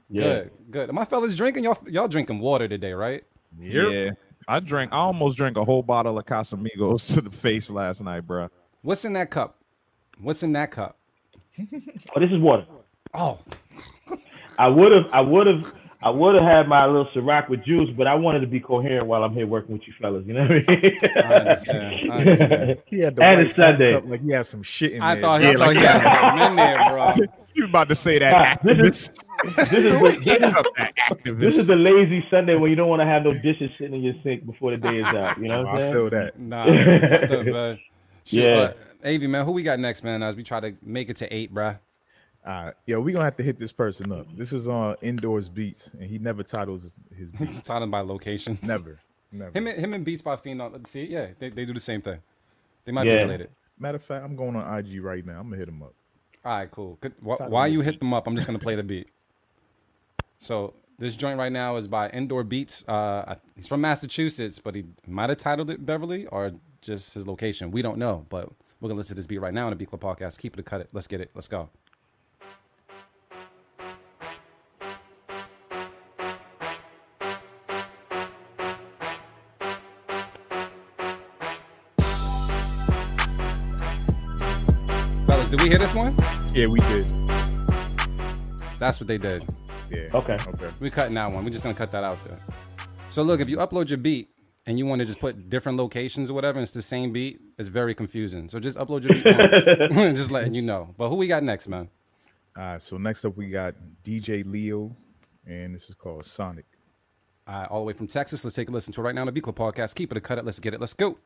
Yeah. Good, good. My fellas drinking y'all y'all drinking water today, right? Yeah, I drank. I almost drank a whole bottle of Casamigos to the face last night, bro. What's in that cup? What's in that cup? Oh, this is water. Oh, I would have, I would have, I would have had my little Ciroc with juice, but I wanted to be coherent while I'm here working with you fellas. You know what I mean? I understand. I understand. He had the And white it's Sunday. cup like he had some shit in I there. thought, Yeah, I thought like he had that. something in there, bro. You about to say that this activist? This is the, this is, That activist. this is the lazy Sunday when you don't want to have no dishes sitting in your sink before the day is out. You know what I'm I saying? feel that. Nah, understood, man. Shit, Yeah. uh, Avi, man, who we got next, man? As we try to make it to eight, bruh. All right, yo, we gonna have to hit this person up. This is on Indoors Beats, and he never titles his, his beats. It's titled by location. never, never. Him, and- him and Beats by Phenom. See, yeah, they, they do the same thing. They might Yeah. be related. Matter of fact, I'm going on IG right now. I'm gonna hit him up. All right, cool. Good. Wh- While you hit them up, I'm just gonna play the beat. So this joint right now is by Indoor Beats. Uh, he's from Massachusetts, but he might have titled it Beverly or just his location. We don't know, but we're gonna listen to this beat right now on the Beat Club podcast. Keep it, or cut it. Let's get it. Let's go. Did we hear this one? Yeah, we did. That's what they did. Yeah. Okay. Okay. We're cutting that one. We're just gonna cut that out there. So look, if you upload your beat and you want to just put different locations or whatever, and it's the same beat, it's very confusing. So just upload your beat once. just letting you know. But who we got next, man? All right. So next up, we got DJ Leo, and this is called Sonic. All right, all the way from Texas. Let's take a listen to it right now on the Beat Club podcast. Keep it or cut it. Let's get it. Let's go.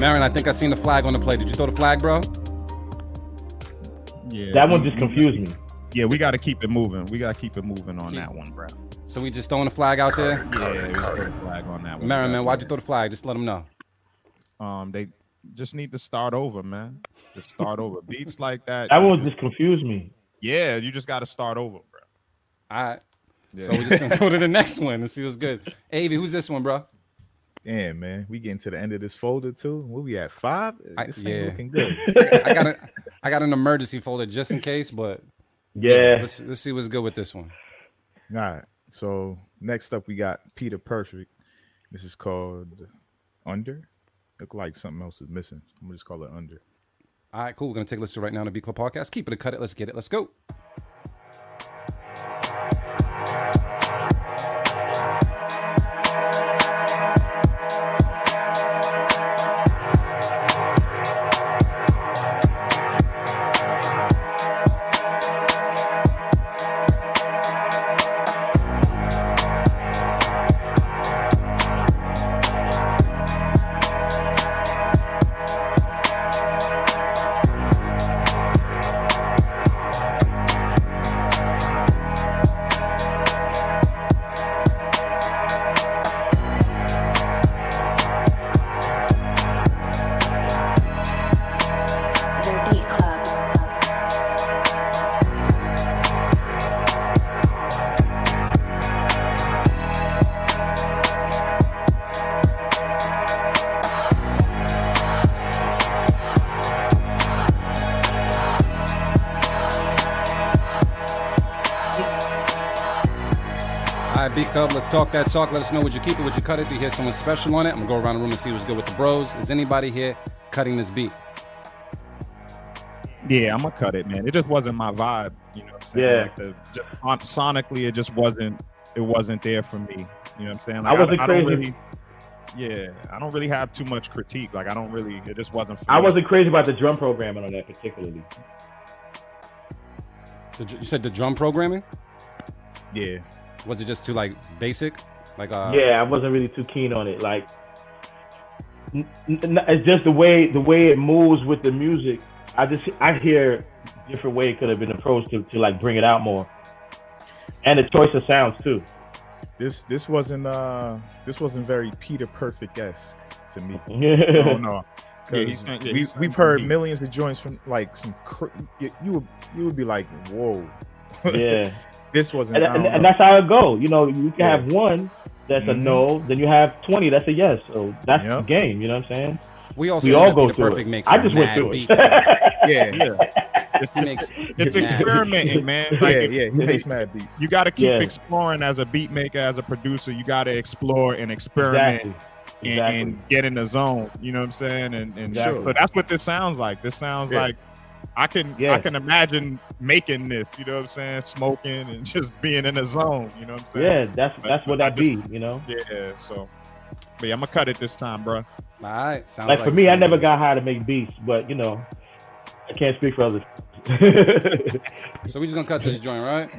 Marin, I think I seen the flag on the play. Did you throw the flag, bro? Yeah, That one just confused me. Yeah, we got to keep it moving. We got to keep it moving on that one, bro. So we just throwing the flag out there? Yeah, yeah we throw the flag on that one. Marin, man, why'd you throw the flag? Just let them know. Um, they just need to start over, man. Just start over. Beats like that. That one just confused me. Yeah, you just got to start over, bro. All right. Yeah. So we're just gonna go to the next one and see what's good. Avi, who's this one, bro? Damn, man, we getting to the end of this folder too. What we at five? I- This ain't yeah. looking good. I got a, I got an emergency folder just in case, but Yeah. let's let's see what's good with this one. All right. So next up, we got Peter Perfect. This is called Under. Look like something else is missing. I'm gonna just call it Under. All right, cool. We're gonna take a listen right now on the B Club podcast. Keep it or cut it. Let's get it. Let's go. Cub, let's talk that talk. Let us know would you keep it, would you cut it? Do you hear someone special on it? I'm gonna go around the room and see what's good with the bros. Is anybody here cutting this beat? Yeah, I'm gonna cut it, man. It just wasn't my vibe. You know what I'm saying? Yeah. Like the, just, on, sonically, it just wasn't. It wasn't there for me. You know what I'm saying? I wasn't I, don't crazy. really. Yeah, I don't really have too much critique. Like I don't really. It just wasn't. For I me. wasn't crazy about the drum programming on that particularly. The, you said the drum programming? Yeah. Was it just too like basic? Like uh yeah, I wasn't really too keen on it. Like, n- n- it's just the way the way it moves with the music. I just I hear different way it could have been approached to, to like bring it out more, and the choice of sounds too. This this wasn't uh this wasn't very Peter Perfect esque to me. Yeah. no, no. Yeah, 'Cause he's not- yeah, we, he's, we've heard deep. millions of joints from like some cr- you, you would you would be like whoa Yeah. this wasn't and, and, and that's how it go. You know, you can Yeah. have one that's a Mhm. no, then you have twenty that's a yes. So that's Yep. the game. You know what I'm saying? We also we all go Peter through Perfect it. makes I just went through it. Yeah, yeah. It's, He it's, makes it's mad experimenting, man. Like, yeah, yeah, he makes mad beats. You got to keep Yeah. exploring as a beat maker, as a producer. You got to explore and experiment Exactly. and, Exactly. and get in the zone. You know what I'm saying? And, and Exactly. so that's what this sounds like. This sounds Yeah. like I can I can imagine making this. You know what I'm saying? Smoking and just being in the zone. You know what I'm saying? Yeah, that's But- that's what I that be. You know. Yeah. So, but yeah, I'm gonna cut it this time, bro. All right. Sounds like like for me, I never be- got high to make beats, but you know, I can't speak for others. So we just gonna cut this joint, right?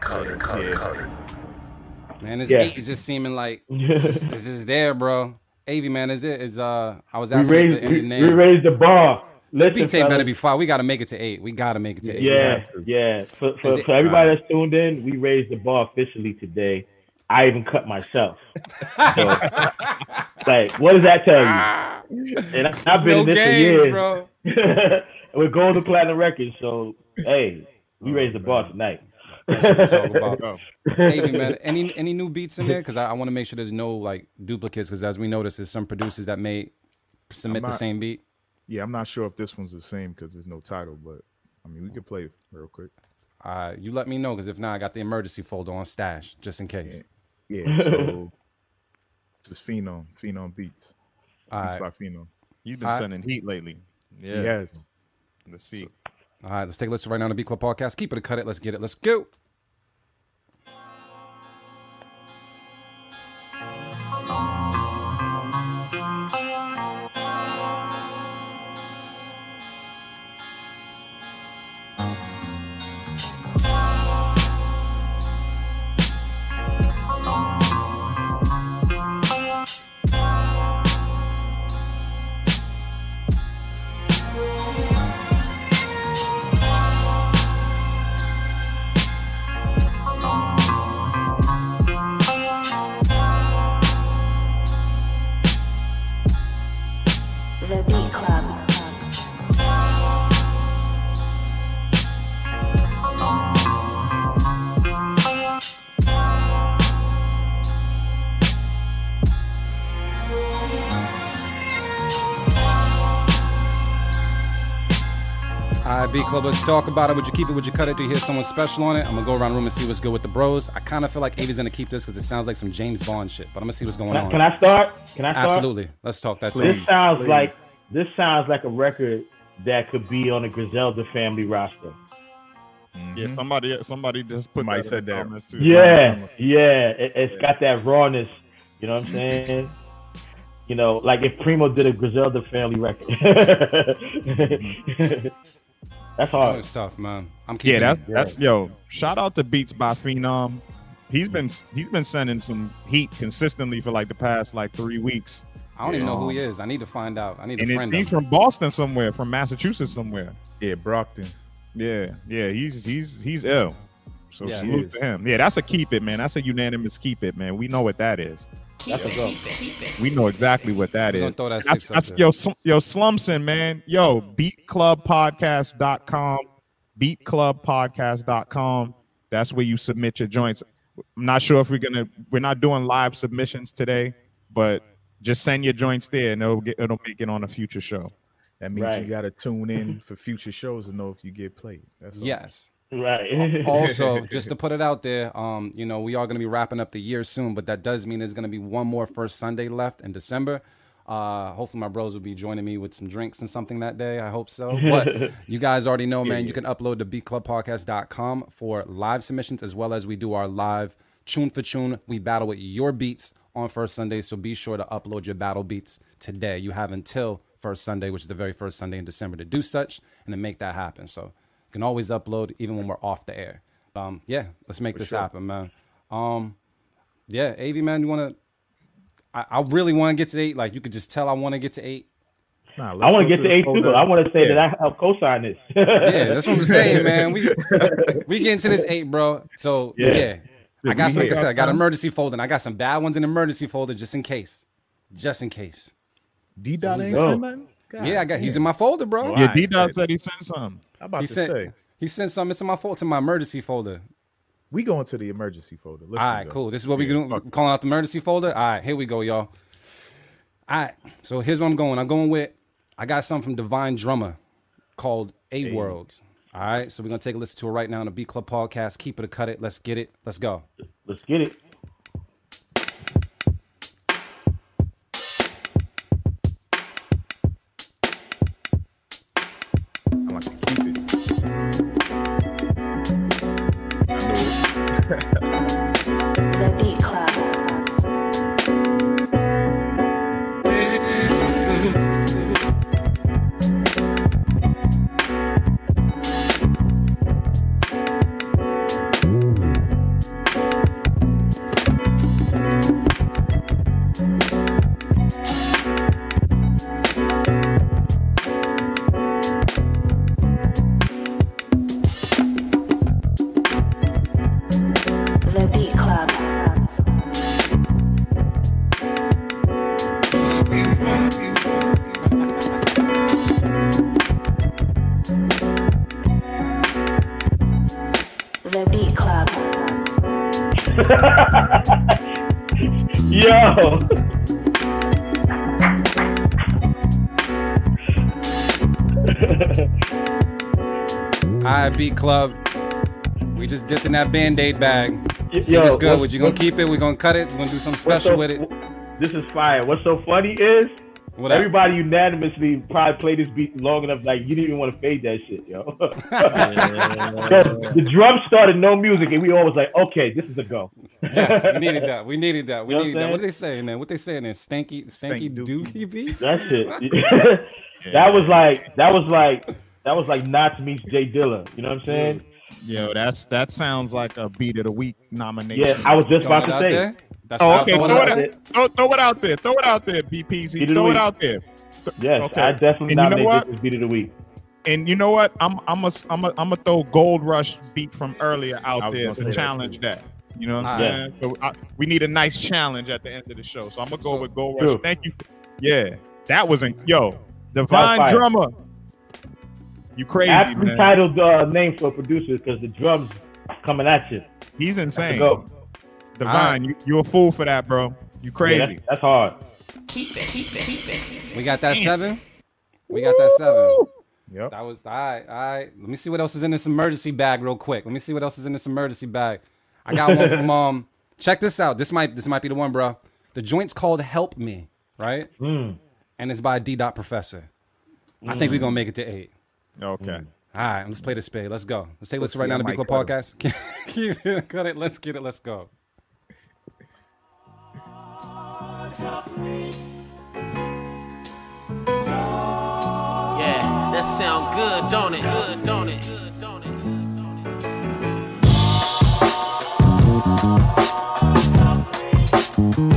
Cut it, cut it, cut it. Man, this Yeah. beat is just seeming like this is there, bro. Avi, man, is it? Is uh I was we asking raised if the, we, in the we name. raised the bar. This Listen, beat tape better be five. We gotta make it to eight. We gotta make it to eight. Yeah, yeah. For, for, it- for everybody that's tuned in, we raised the bar officially today. I even cut myself. So, like, what does that tell you? Ah. And I- I've been no in this games, for years. bro. We're going to platinum records, so hey, we raised the bar tonight. That's what we talk about. Oh. Man, any any new beats in there? Because I, I want to make sure there's no like duplicates. Because as we notice, there's some producers that may submit I'm the same beat. Yeah, I'm not sure if this one's the same because there's no title, but I mean we could play real quick. Uh, you let me know because if not, I got the emergency folder on stash just in case. Yeah, so this is Phenom, Phenom Beats. All Beats right. by Phenom. You've been I- sending heat lately. Yeah. He has. Let's see. All right, let's take a listen right now on the Beat Club podcast. Keep it a cut it. Let's get it. Let's go. All right, Beat Club, let's talk about it. Would you keep it? Would you cut it? Do you hear someone special on it? I'm gonna go around the room and see what's good with the bros. I kind of feel like Avi's gonna keep this because it sounds like some James Bond shit. But I'm gonna see what's going Can I, on. can I start? Can I start? Absolutely. Let's talk that. This talk. sounds please. like this sounds like a record that could be on a Griselda family roster. Mm-hmm. Yeah, somebody somebody just put Somebody that in said that. too. Yeah, yeah. It, it's got that rawness. You know what I'm saying? You know, like if Primo did a Griselda family record. Mm-hmm. That's hard. it's tough, man. I'm keeping Yeah, it. that's that's yo. Shout out to Beats by Phenom. He's been he's been sending some heat consistently for like the past like three weeks. I don't even know who he is. I need to find out. I need And to it, friend he's him. from Boston somewhere, from Massachusetts somewhere. Yeah, Brockton. Yeah, yeah, he's he's he's ill. So Yeah, salute is. to him. Yeah, that's a keep it, man. That's a unanimous keep it, man. We know what that is. That's a go. We know exactly what that We is. throw that That's, six up that's there. yo, Sl- yo, Slumson, man. Yo, beatclubpodcast.com, beatclubpodcast.com. That's where you submit your joints. I'm not sure if we're gonna we're not doing live submissions today, but just send your joints there and it'll get it'll make it on a future show. That means Right. you got to tune in for future shows to know if you get played. That's all. Right. also, just to put it out there, um, you know, we are going to be wrapping up the year soon, but that does mean there's going to be one more first Sunday left in December. Uh, hopefully, my bros will be joining me with some drinks and something that day. I hope so. But you guys already know, man, you can upload to beatclubpodcast.com for live submissions as well as we do our live tune for tune. We battle with your beats on first Sunday, so be sure to upload your battle beats today. You have until first Sunday, which is the very first Sunday in December, to do such and to make that happen. So you can always upload even when we're off the air. Um, yeah, let's make this sure. happen, man. Um, yeah, Av man, you want to? I, I really want to get to eight. Like you could just tell, I want to get to eight. Nah, I let's want to get to eight too. I want to say Yeah. that I helped co-sign this. Yeah, that's what I'm saying, man. We we get into this eight, bro. So yeah, Yeah. I got some, like I said, I got emergency folder, and I got some bad ones in emergency folder just in case, just in case. D dot ain't go. send nothing. God yeah, I got. He's in my folder, bro. Wow. Yeah, D Dot said he sent some. I'm about He to sent say he sent something to my folder to my emergency folder. we going to the emergency folder. Listen, All right, though. cool. This is what we Yeah, doing. Calling out the emergency folder. All right, here we go, y'all. All right, so here's where I'm going. I'm going with. I got something from Divine Drummer called A World. All right, so we're gonna take a listen to it right now on the B Club podcast. Keep it or cut it. Let's get it. Let's go. Let's get it. Beat Club. We just dipped in that Band Aid bag. Y- See yo, what's good. what- Would you gonna what- keep it? We gonna cut it? We gonna do something special so- with it? This is fire. What's so funny is What up? everybody unanimously probably played this beat long enough. Like you didn't even want to fade that shit, yo. the drum started no music, and we all was like, "Okay, this is a go." Yes, we needed that. We needed that. We You know what needed that. What are they saying there? What they saying there? Stanky, stanky, Stanky dookie beats. That shit. that was like that was like that was like Nottz meets Jay Dilla. You know what I'm saying? Yo, that's that sounds like a beat of the week nomination. Yeah, I was just about to say. That's Oh, okay. throwing Throw it, out, throw, throw it out there. Throw it out there, BPZ. Beat of the Throw it out there. Yes, Okay. I definitely And you know this as beat of the week. And you know what? I'm I'm a I'm a I'm a throw Gold Rush beat from earlier out there gonna say to that challenge that. You know what I'm All saying? So I, we need a nice challenge at the end of the show. So I'm gonna go So- with Gold Rush. True. Thank you. Yeah, that was in yo Divine. Drummer. You crazy Aptly man? titled uh, name for a producer because the drums coming at you. He's insane. a go. Divine, you you a fool for that, bro. You Yeah, crazy. that's, that's hard. We got that seven. We got that seven. Yep. That was all right. All right. Let me see what else is in this emergency bag, real quick. Let me see what else is in this emergency bag. I got one from um. Check this out. This might this might be the one, bro. The joint's called "Help Me," right? Mm. And it's by D. Dot Professor. I think we're gonna make it to eight. Okay. Mm. All right, let's play the spade. Let's go. Let's take a listen right now to Big might Club Podcast. Keep it, cut it. Let's get it. Let's go. Yeah, that sound good, don't it? Good, don't it? Good, don't it? The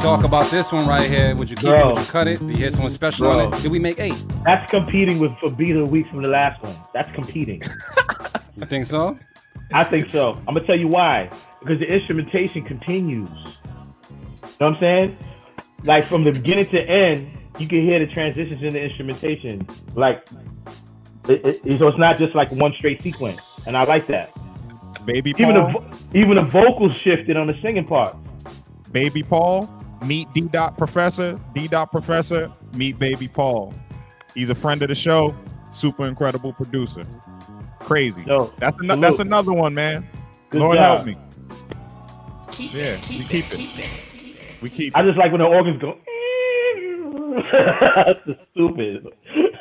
talk about this one right here. Would you keep it? Would you cut it? Do you hear someone special on it? Did we make eight? That's competing with for beat of the week from the last one. That's competing. You think so? I think so. I'm gonna tell you why. Because the instrumentation continues. You know what I'm saying? Like from the beginning to end, you can hear the transitions in the instrumentation. Like, it, it- so it's not just like one straight sequence, and I like that. Baby Even the Paul, vo- even the vocals shifted on the singing part. Baby Paul, meet D. Dot Professor, D. Dot Professor, meet Baby Paul. He's a friend of the show, super incredible producer. Crazy. Yo, that's an- that's another one, man. Good Lord job. help me. yeah, we keep it. We keep I it. just like when the organs go. That's stupid.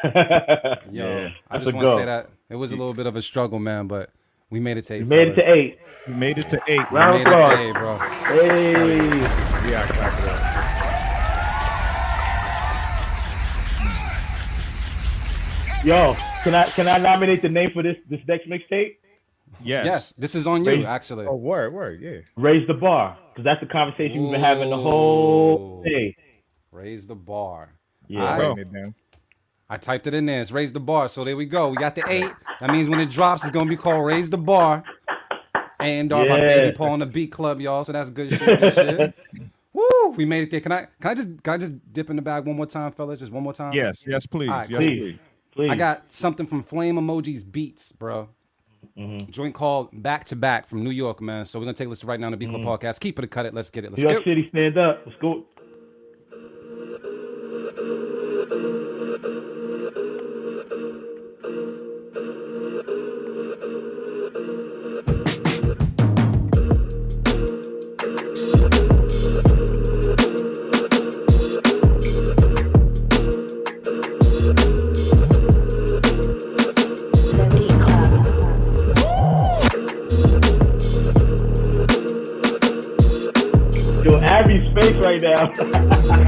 Yo, Yeah. I just want to say that it was a little bit of a struggle, man, but we made it to eight. You made it to eight. We made it to eight. We Round made of it to eight, bro. Hey. Yeah, clap it up. Yo, can I can I nominate the name for this this next mixtape? Yes. Yes, this is on you, Raise- actually. Oh, word, word, yeah. Raise the bar, because that's the conversation we've been having the whole day. Raise the bar. Yeah, All right. Writing it down. I typed it in there. It's raise the bar. So there we go. We got the eight. That means when it drops, it's gonna be called Raise the Bar. And uh, our by Yeah. Baby Paul in the Beat Club, y'all. So that's good shit. Good shit. Woo! We made it there. Can I can I just can I just dip in the bag one more time, fellas? Just one more time. Yes, yes, please. All right, yes, please. please. Please. I got something from Flame Emojis Beats, bro. Mm-hmm. Joint called Back to Back from New York, man. So we're gonna take a listen right now on the Club podcast. Keep it a cut it. Let's get it. Let's New York it. City, stand up. Let's go. Face right now.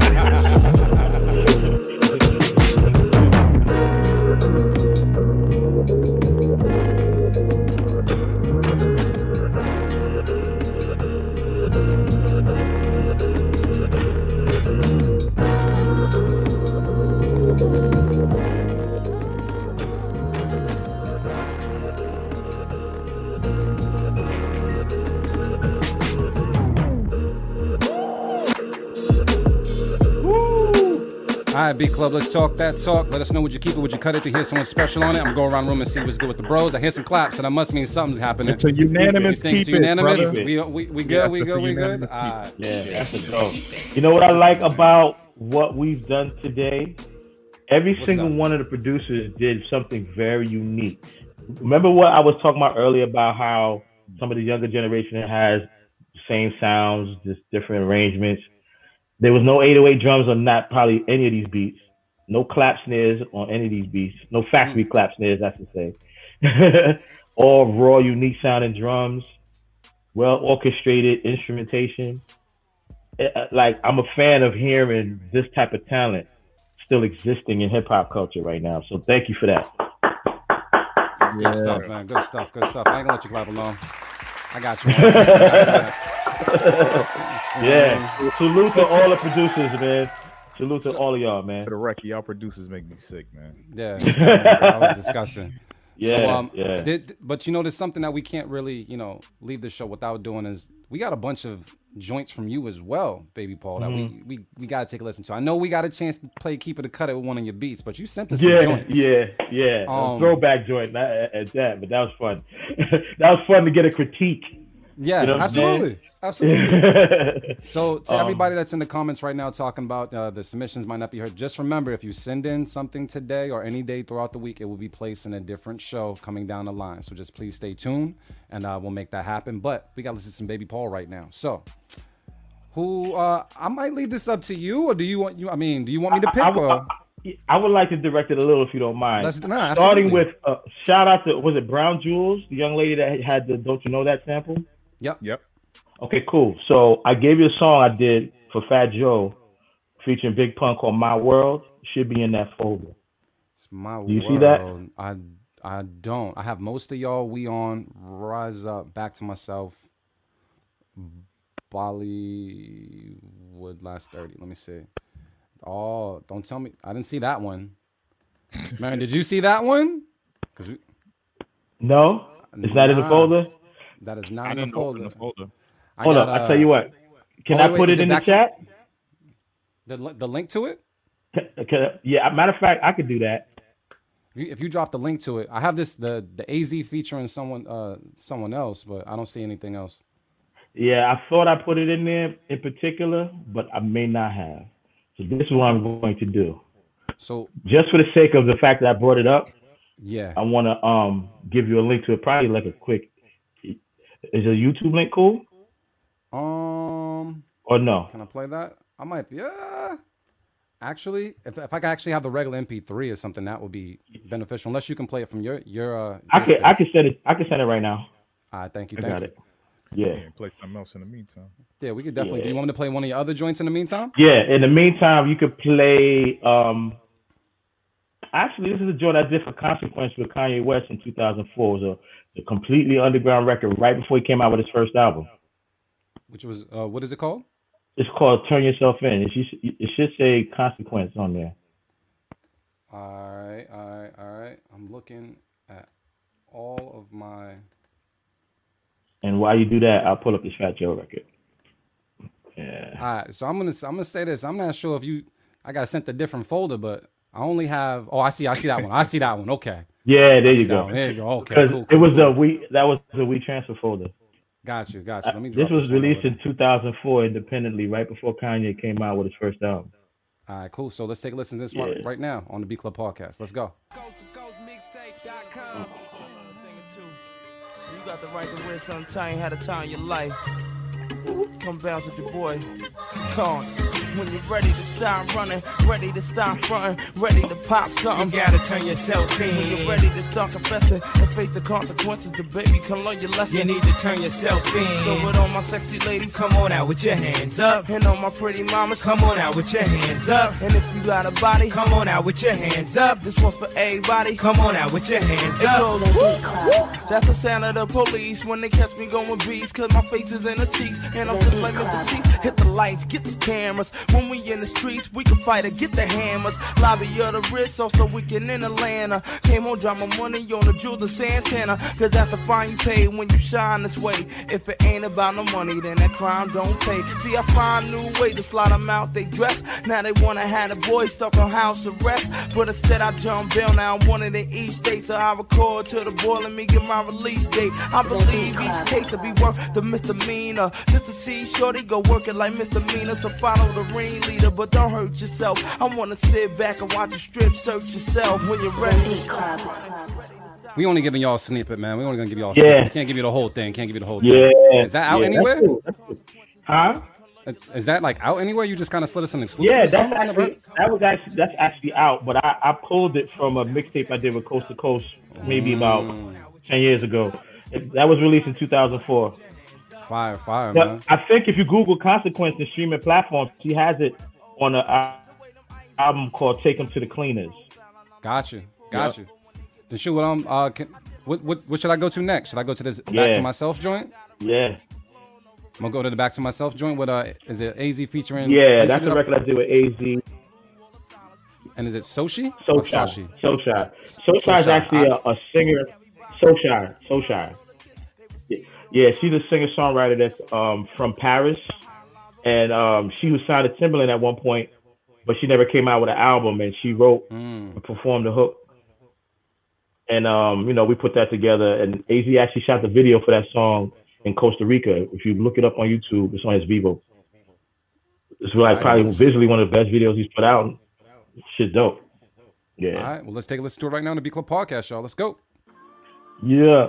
All right, Beat Club, let's talk that talk. Let us know would you keep it, would you cut it to hear someone special on it. I'm gonna go around the room and see what's good with the bros. I hear some claps, and that must mean something's happening. It's a unanimous You think it's keep it, unanimous? brother. We, we, we good, Yes, we it's good, we good. unanimous keep All right. Yeah, that's a go. You know what I like about what we've done today? Every What's single that? one of the producers did something very unique. Remember what I was talking about earlier about how some of the younger generation has the same sounds, just different arrangements. There was no 808 drums on not probably any of these beats. No clap snares on any of these beats. No factory clap snares, that's to say. All raw, unique sounding drums, well orchestrated instrumentation. Uh, Like I'm a fan of hearing this type of talent still existing in hip hop culture right now. So thank you for that. Good stuff, man. Good stuff, good stuff. I ain't gonna let you clap alone. I got you. I got you. Yeah. Salute to all the producers, man. Salute to all of y'all, man. For the record, y'all producers make me sick, man. Yeah, that was disgusting. so, Yeah, um, yeah. did- but you know, there's something that we can't really, you know, leave the show without doing is we got a bunch of joints from you as well, baby Paul, that Mm-hmm. we, we we gotta take a listen to. I know we got a chance to play Keep It a Cut It with one of your beats, but you sent us some Yeah, joints. yeah, yeah. A Um, throwback joint at, at that, but that was fun. that was fun to get a critique. Yeah, You know what I'm saying? absolutely, absolutely. So to Um, everybody that's in the comments right now talking about uh, the submissions might not be heard, just remember if you send in something today or any day throughout the week, it will be placed in a different show coming down the line. So just please stay tuned, and uh, we'll make that happen. But we got to listen to some Baby Paul right now. So who uh, I might leave this up to you, or do you want you? I mean, do you want me to pick? I, or? I, I would like to direct it a little if you don't mind. Let's- nah, Starting absolutely. with uh, shout out to was it Brown Jules, the young lady that had the Don't You Know That sample? Yep. Yep. Okay, cool. So I gave you a song I did for Fat Joe featuring Big Pun called My World. Should be in that folder. It's my Do you see that? I I don't. I have most of y'all. We on rise up. Back to myself. Bollywood last 30. Let me see. Oh, don't tell me. I didn't see that one. Man, did you see that one? Cause we, No, it's not in the folder. That is not I in the didn't open folder. the folder. I Hold got, up, I uh, tell you what. Can oh, I wait, put it it in the chat? The, the link to it. Can- can- yeah, matter of fact, I could do that. If you, if you drop the link to it, I have this the the AZ featuring someone uh someone else, but I don't see anything else. Yeah, I thought I put it in there in particular, but I may not have. So this is what I'm going to do. So Just for the sake of the fact that I brought it up, yeah, I want to um give you a link to it. Probably like a quick. Is a YouTube link cool um, or no? can I play that? I might. Yeah, actually, if if I could actually have the regular MP3 or something, that would be beneficial. Unless you can play it from your your. Uh, I your could I space. could send it. I can send it right now. All right, thank you. I Thank got you. it. Yeah. Yeah, play something else in the meantime. Yeah, we could definitely. Do you want me to play one of your other joints in the meantime? Yeah. In the meantime, you could play. um Actually, this is a joint I did for Consequence with Kanye West in 2004. It was a, a completely underground record right before he came out with his first album. Which was uh, what is it called? It's called Turn Yourself In. It should, it should say Consequence on there. All right, all right, all right. I'm looking at all of my. And while you do that, I'll pull up this Fat Joe record. Yeah. All right, so I'm gonna I'm gonna say this. I'm not sure if you I got sent a different folder, but I only have. Oh, I see. I see that one. I see that one. Okay. Yeah, there you go. one. There you go. Okay. Because Cool, it was cool. the we that was the we transfer folder. Got you. Got you. Uh, Let me. This drop was one released in 2004 independently, right before Kanye came out with his first album. All right, cool. So let's take a listen to this one right now on the Beat Club podcast. Let's go. You got the right to win sometime, had a time in your life. Come bounce with your boy. Cause when you're ready to start running, ready to start fronting, ready to pop something, you gotta turn yourself in. When you're ready to start confessing and face the consequences, the baby come learn your lesson. You need to turn yourself in. So with all my sexy ladies, Come on out with your hands up. and all my pretty mamas, Come on out with your hands up. And if you got a body, Come on out with your hands up. this one's for everybody. Come on out with your hands up. goes, woo, woo. That's the sound of the police when they catch me going beats. Cause my face is in the cheeks. And I'm just like Mr. Cheeks. Hit the lights, get the cameras. When we in the streets, we can fight or get the hammers. Lobby of the Ritz, also weekend in Atlanta. Came on, drop my money on the jewel Santana. Cause that's the fine you pay when you shine this way. If it ain't about no money, then that crime don't pay. See, I find new way to slide them out they dress. Now they wanna have the boy stuck on house arrest. But instead I jump bail, now I'm one of the East States. So I record to the boy, let me get my release date. I believe each case will be worth the misdemeanor. Just to see Shorty go work it like misdemeanor. So follow the ringleader, but don't hurt yourself. I wanna sit back and watch a strip search yourself when you're ready. We only giving y'all a snippet, man. We only gonna give y'all. A Yeah. snippet. We can't give you the whole thing. Can't give you the whole Yeah. thing. Is that out yeah, that's anywhere? cool, that's cool. Huh? Is that like out anywhere? You just kind of slid us an exclusive. Yeah, that's something on the actually that was actually that's actually out, but I, I pulled it from a mixtape I did with Coast to Coast maybe about Mm. ten years ago. It, that was released in 2004. Fire, fire, man. I think if you Google Consequence in streaming platforms, she has it on an album called "Take 'Em to the Cleaners." Gotcha, gotcha. The shoot. What um. Uh. Can, what, what what should I go to next? Should I go to this back to myself joint? Yeah, I'm gonna go to the back to myself joint. With uh, is it AZ featuring? yeah, that's the record I did with AZ. And is it Soshi? Sashi? Sochai. Sochai is actually a, I- a singer. Sochai. Sochai. Yeah, she's a singer songwriter that's um, from Paris, and um, she was signed to Timbaland at one point, but she never came out with an album. And she wrote Mm. and performed the hook, and um, you know we put that together. And Az actually shot the video for that song in Costa Rica. If you look it up on YouTube, it's on his Vevo. It's like probably visually one of the best videos he's put out. Shit, dope. Yeah. All right. Well, let's take a listen to it right now on the Beat Club podcast, y'all. Let's go. Yeah.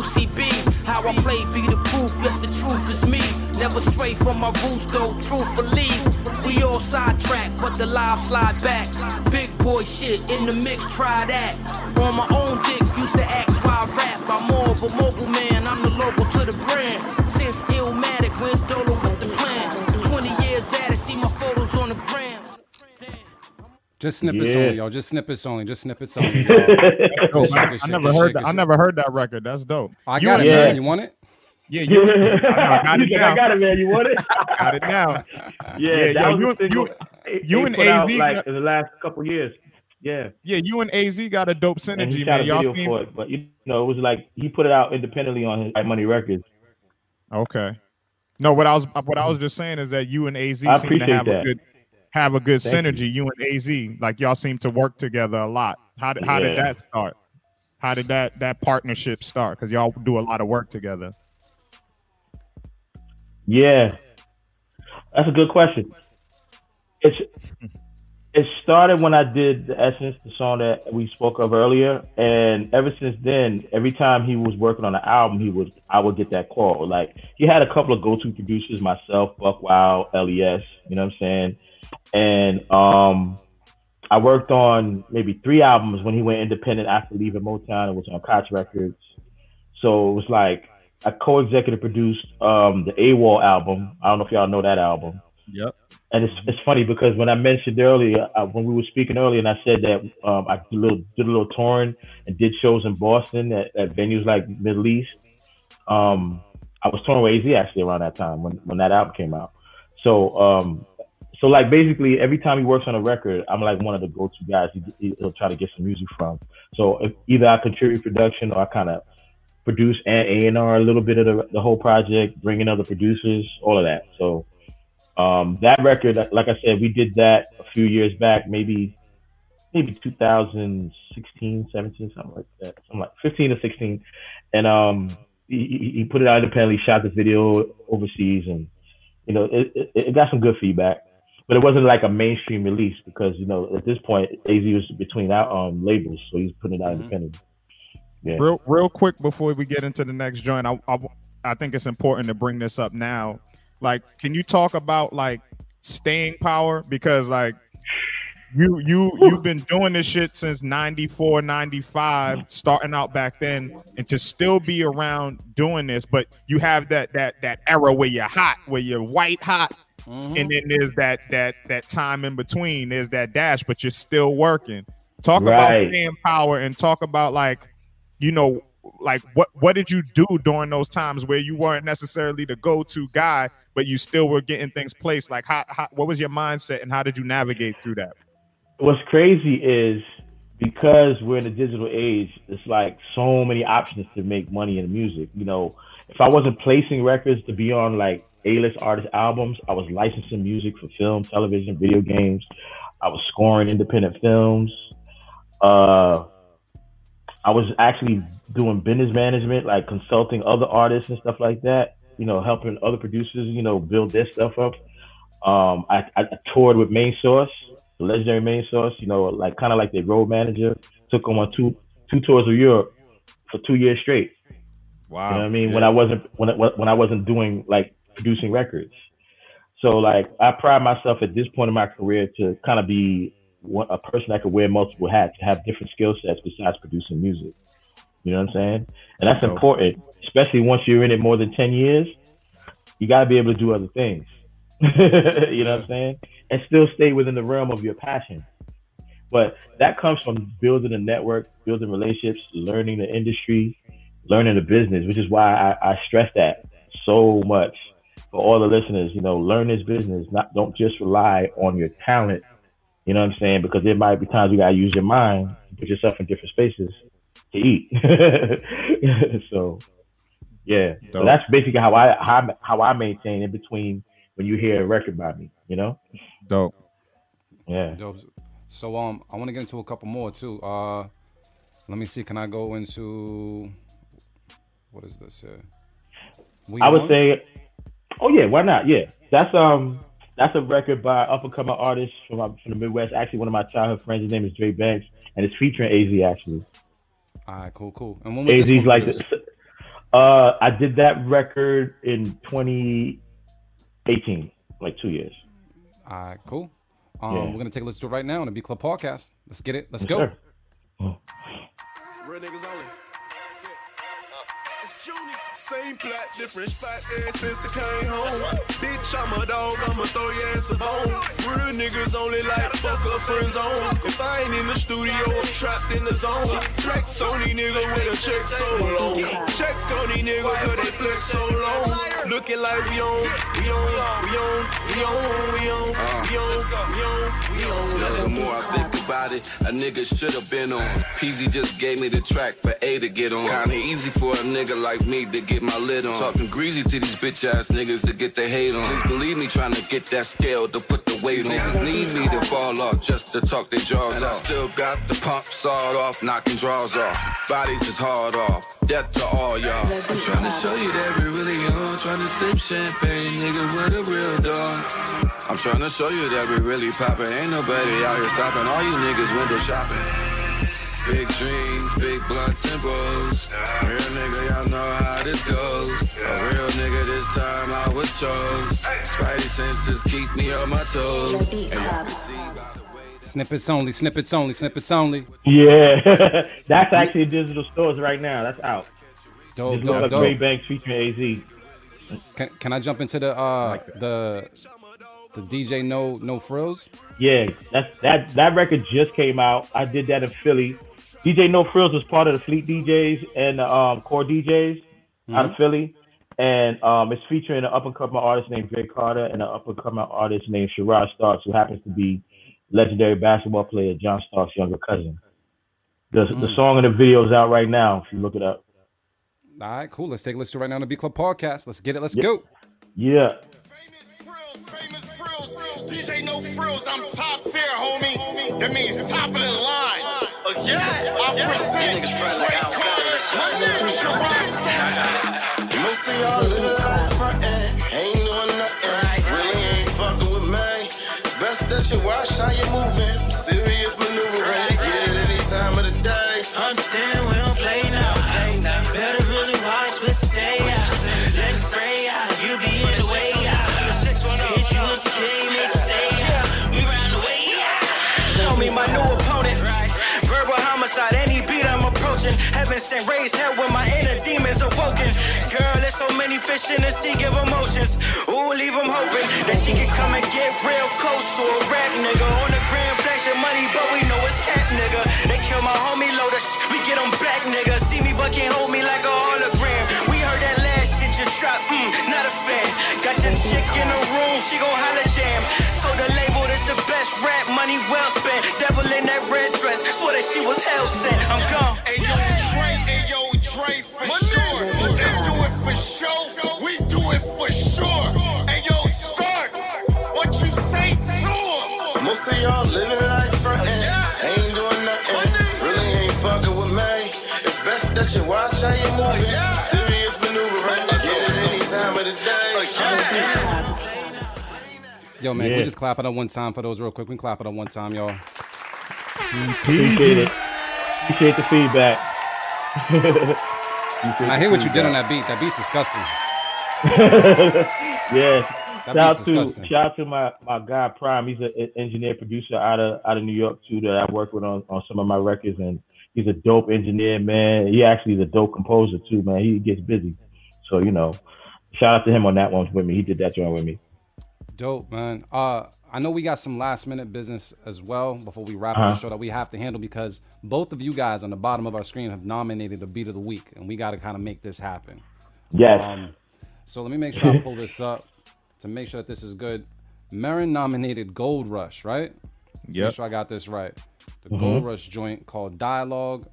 nigga B. How I play be the proof, yes the truth is me. Never stray from my roots though, truthfully. We all sidetrack, but the live slide back. Big boy shit in the mix, try that. On my own dick, used to ask why I rap. I'm more of a mobile man, I'm the local to the brand. Since Illmatic, when's Dolo Just snippets Yeah. only, yo. Just snippets only. Just snippets only. That's dope. Shake I, I never heard shake that. I never heard that record. That's dope. I got and- it, man. You want it? Yeah, you. I, know, I got it now. I got it, man. You want it? Got it now. Yeah, that yo, was you, you, you and put out, AZ like got- in the last couple years. Yeah. yeah, you and AZ got a dope synergy, he man. Y'all video seem for it, but you know, it was like he put it out independently on his Quiet Money Records. okay. No, what I was what I was just saying is that you and AZ I seem to appreciate have a good have a good Thank synergy. You. and AZ, like y'all seem to work together a lot. How did how did that start? How did that that partnership start? Because y'all do a lot of work together. Yeah, that's a good question. It's it started when I did the Essence, the song that we spoke of earlier, and ever since then, every time he was working on an album, he would I would get that call. Like he had a couple of go-to producers, myself, Buckwild, Les, you know what I'm saying, and um, I worked on maybe three albums when he went independent after leaving Motown. It was on Koch Records, so it was like I co-executive produced um, the AWOL album. I don't know if y'all know that album. Yep. And it's it's funny because when I mentioned earlier, uh, when we were speaking earlier, and I said that um, I did a little did a little touring and did shows in Boston at, at venues like Middle East. Um, I was touring with AZ actually around that time when, when that album came out. So um, so like basically every time he works on a record, I'm like one of the go-to guys he, he'll try to get some music from. So if either I contribute production or I kind of produce and A and a little bit of the, the whole project, bring in other producers, all of that. So um, that record, like I said, we did that a few years back, maybe maybe 2016, 17, something like that, something like 15 or 16, and um, he, he he put it out independently, shot the video overseas, and you know it, it, it got some good feedback. But it wasn't like a mainstream release because you know at this point AZ was between our um, labels, so he's putting it out independently. Yeah. Real, real quick before we get into the next joint, I, I, I think it's important to bring this up now. Like, can you talk about like staying power? Because like you you you've been doing this shit since 94, 95, mm. starting out back then, and to still be around doing this, but you have that that that era where you're hot, where you're white hot, mm-hmm. and then there's that that that time in between. There's that dash, but you're still working. Talk about Right. staying power and talk about like you know like what what did you do during those times where you weren't necessarily the go-to guy but you still were getting things placed like how, how what was your mindset and how did you navigate through that what's crazy is because we're in a digital age, it's like so many options to make money in music. You know, if I wasn't placing records to be on like A-list artist albums, I was licensing music for film, television, video games. I was scoring independent films. Uh, I was actually doing business management, like consulting other artists and stuff like that. You know, helping other producers, you know, build their stuff up. Um, I, I toured with Main Source, the legendary Main Source. You know, like kind of like their road manager. Took them on two two tours of Europe for two years straight. Wow. You know what I mean? When I wasn't when when I wasn't doing like producing records. So like I pride myself at this point in my career to kind of be one, a person that could wear multiple hats, to have different skill sets besides producing music. You know what I'm saying? And that's important, especially once you're in it more than ten years. You got to be able to do other things. you know what I'm saying? And still stay within the realm of your passion. But that comes from building a network, building relationships, learning the industry, learning the business, which is why I, I stress that so much for all the listeners. You know, learn this business. Not don't just rely on your talent. You know what I'm saying? Because there might be times you gotta use your mind, put yourself in different spaces to eat. so, yeah. So that's basically how I how, how I maintain in between when you hear a record by me. You know? dope Yeah. Dope. So um, I want to get into a couple more too. Uh, let me see. Can I go into what is this here? We I would On? say, oh yeah, why not? Yeah, that's um, that's a record by up and coming artist from uh, from the Midwest. Actually, one of my childhood friends. His name is Dre Banks, and it's featuring Az actually. All right, cool, cool. And when was this AZ's one like this. Uh, I did that record in 2018, like two years. All right, cool. Um, Yeah. We're gonna take a listen to it right now on the Beat Club podcast. Let's get it. Let's Yes, go. Same plat, different spot ever since I came home. Bitch, I'm a dog, I'ma throw your ass a bone. Real niggas only like fuck up friend zone. If I ain't in the studio, I'm trapped in the zone. Flex on these nigga with a check so long. Check on these nigga cause they flex so long. Looking like we on, we on, we on, we on, we on, we on, we on, we on. The more I think about it, a nigga should have been on. Peasy just gave me the track for A to get on. Kinda easy for a nigga like me to get my lid on. Talking greasy to these bitch ass niggas to get their hate on. Please believe me, trying to get that scale to put the weight on. Niggas need me to fall off just to talk their jaws off. I still got the pump sawed off, knocking draws off. Bodies is hard off. Death to all y'all. I'm trying to show you that we really on. Trying to sip champagne, nigga, with a real dog. I'm trying to show you that we really poppin'. Ain't nobody out here stopping all you niggas window shopping. Big dreams, big blunts and bros. Real nigga, y'all know how this goes. A real nigga, this time I was chose. Spidey senses keep me on my toes. And y'all can see Snippets only. Snippets only. Snippets only. Yeah, that's actually digital stores right now. That's out. Dope, dope, up dope. Dre Banks featuring AZ. Can, can I jump into the uh the the DJ No No Frills? Yeah, that's that that record just came out. I did that in Philly. DJ No Frills was part of the Fleet DJs and the um, Core DJs out of Mhm. Philly, and um, it's featuring an up and coming artist named Dre Carter and an up and coming artist named Sherrod Starks, who happens to be legendary basketball player John Starks' younger cousin. The the Mm. song and the video is out right now. If you look it up. All right, cool. Let's take a listen right now on the Beat Club podcast. Let's get it. Let's Yeah. go. Yeah. DJ No Frills, I'm top tier, homie. That means top of the line. Oh, yeah. I present Dre Carter, Sherrod Starks. Most of y'all living life frontin', ain't Watch how you moving. Heaven sent raised hell when my inner demons awoken. Girl, there's so many fish in the sea, give emotions. Ooh, leave them hoping that she can come and get real close to a rap nigga. On the grand flashing money, but we know it's cat nigga. They kill my homie sh- we get them back nigga. See me, but can't hold me like a hologram. We heard that last shit you drop, mm, not a fan. Got your chick in the room, she gon' holla jam. Told the label this the best rap, money well spent. Devil in that red dress, swore that she was hell sent. I'm gone. Hey yo, show, we do it for sure. Hey yo, Starks, what you say to 'em? Most of y'all living life frontin', ain't doing nothing. Really ain't fucking with me. It's best that you watch how you moving. Serious maneuvering. Get it any time of the day. Yo, man, Yeah. we just clap it up one time for those real quick. We can clap it up one time, y'all. Appreciate it. Appreciate the feedback. And I hear what you did on that beat. That beat's disgusting. yeah. That Shout out to shout out to my, my guy Prime. He's an engineer producer out of out of New York too that I work with on, on some of my records and he's a dope engineer, man. He actually is a dope composer too, man. He gets busy. So, you know, shout out to him on that one with me. He did that joint with me. Dope, man. Uh, I know we got some last minute business as well before we wrap up Uh-huh. the show that we have to handle because both of you guys on the bottom of our screen have nominated a beat of the week, and we got to kind of make this happen. Yes. Um, so let me make sure I pull this up to make sure that this is good. Marin nominated Gold Rush, right? Yep. Make sure I got this right. The Mhm. Gold Rush joint called Dialogue,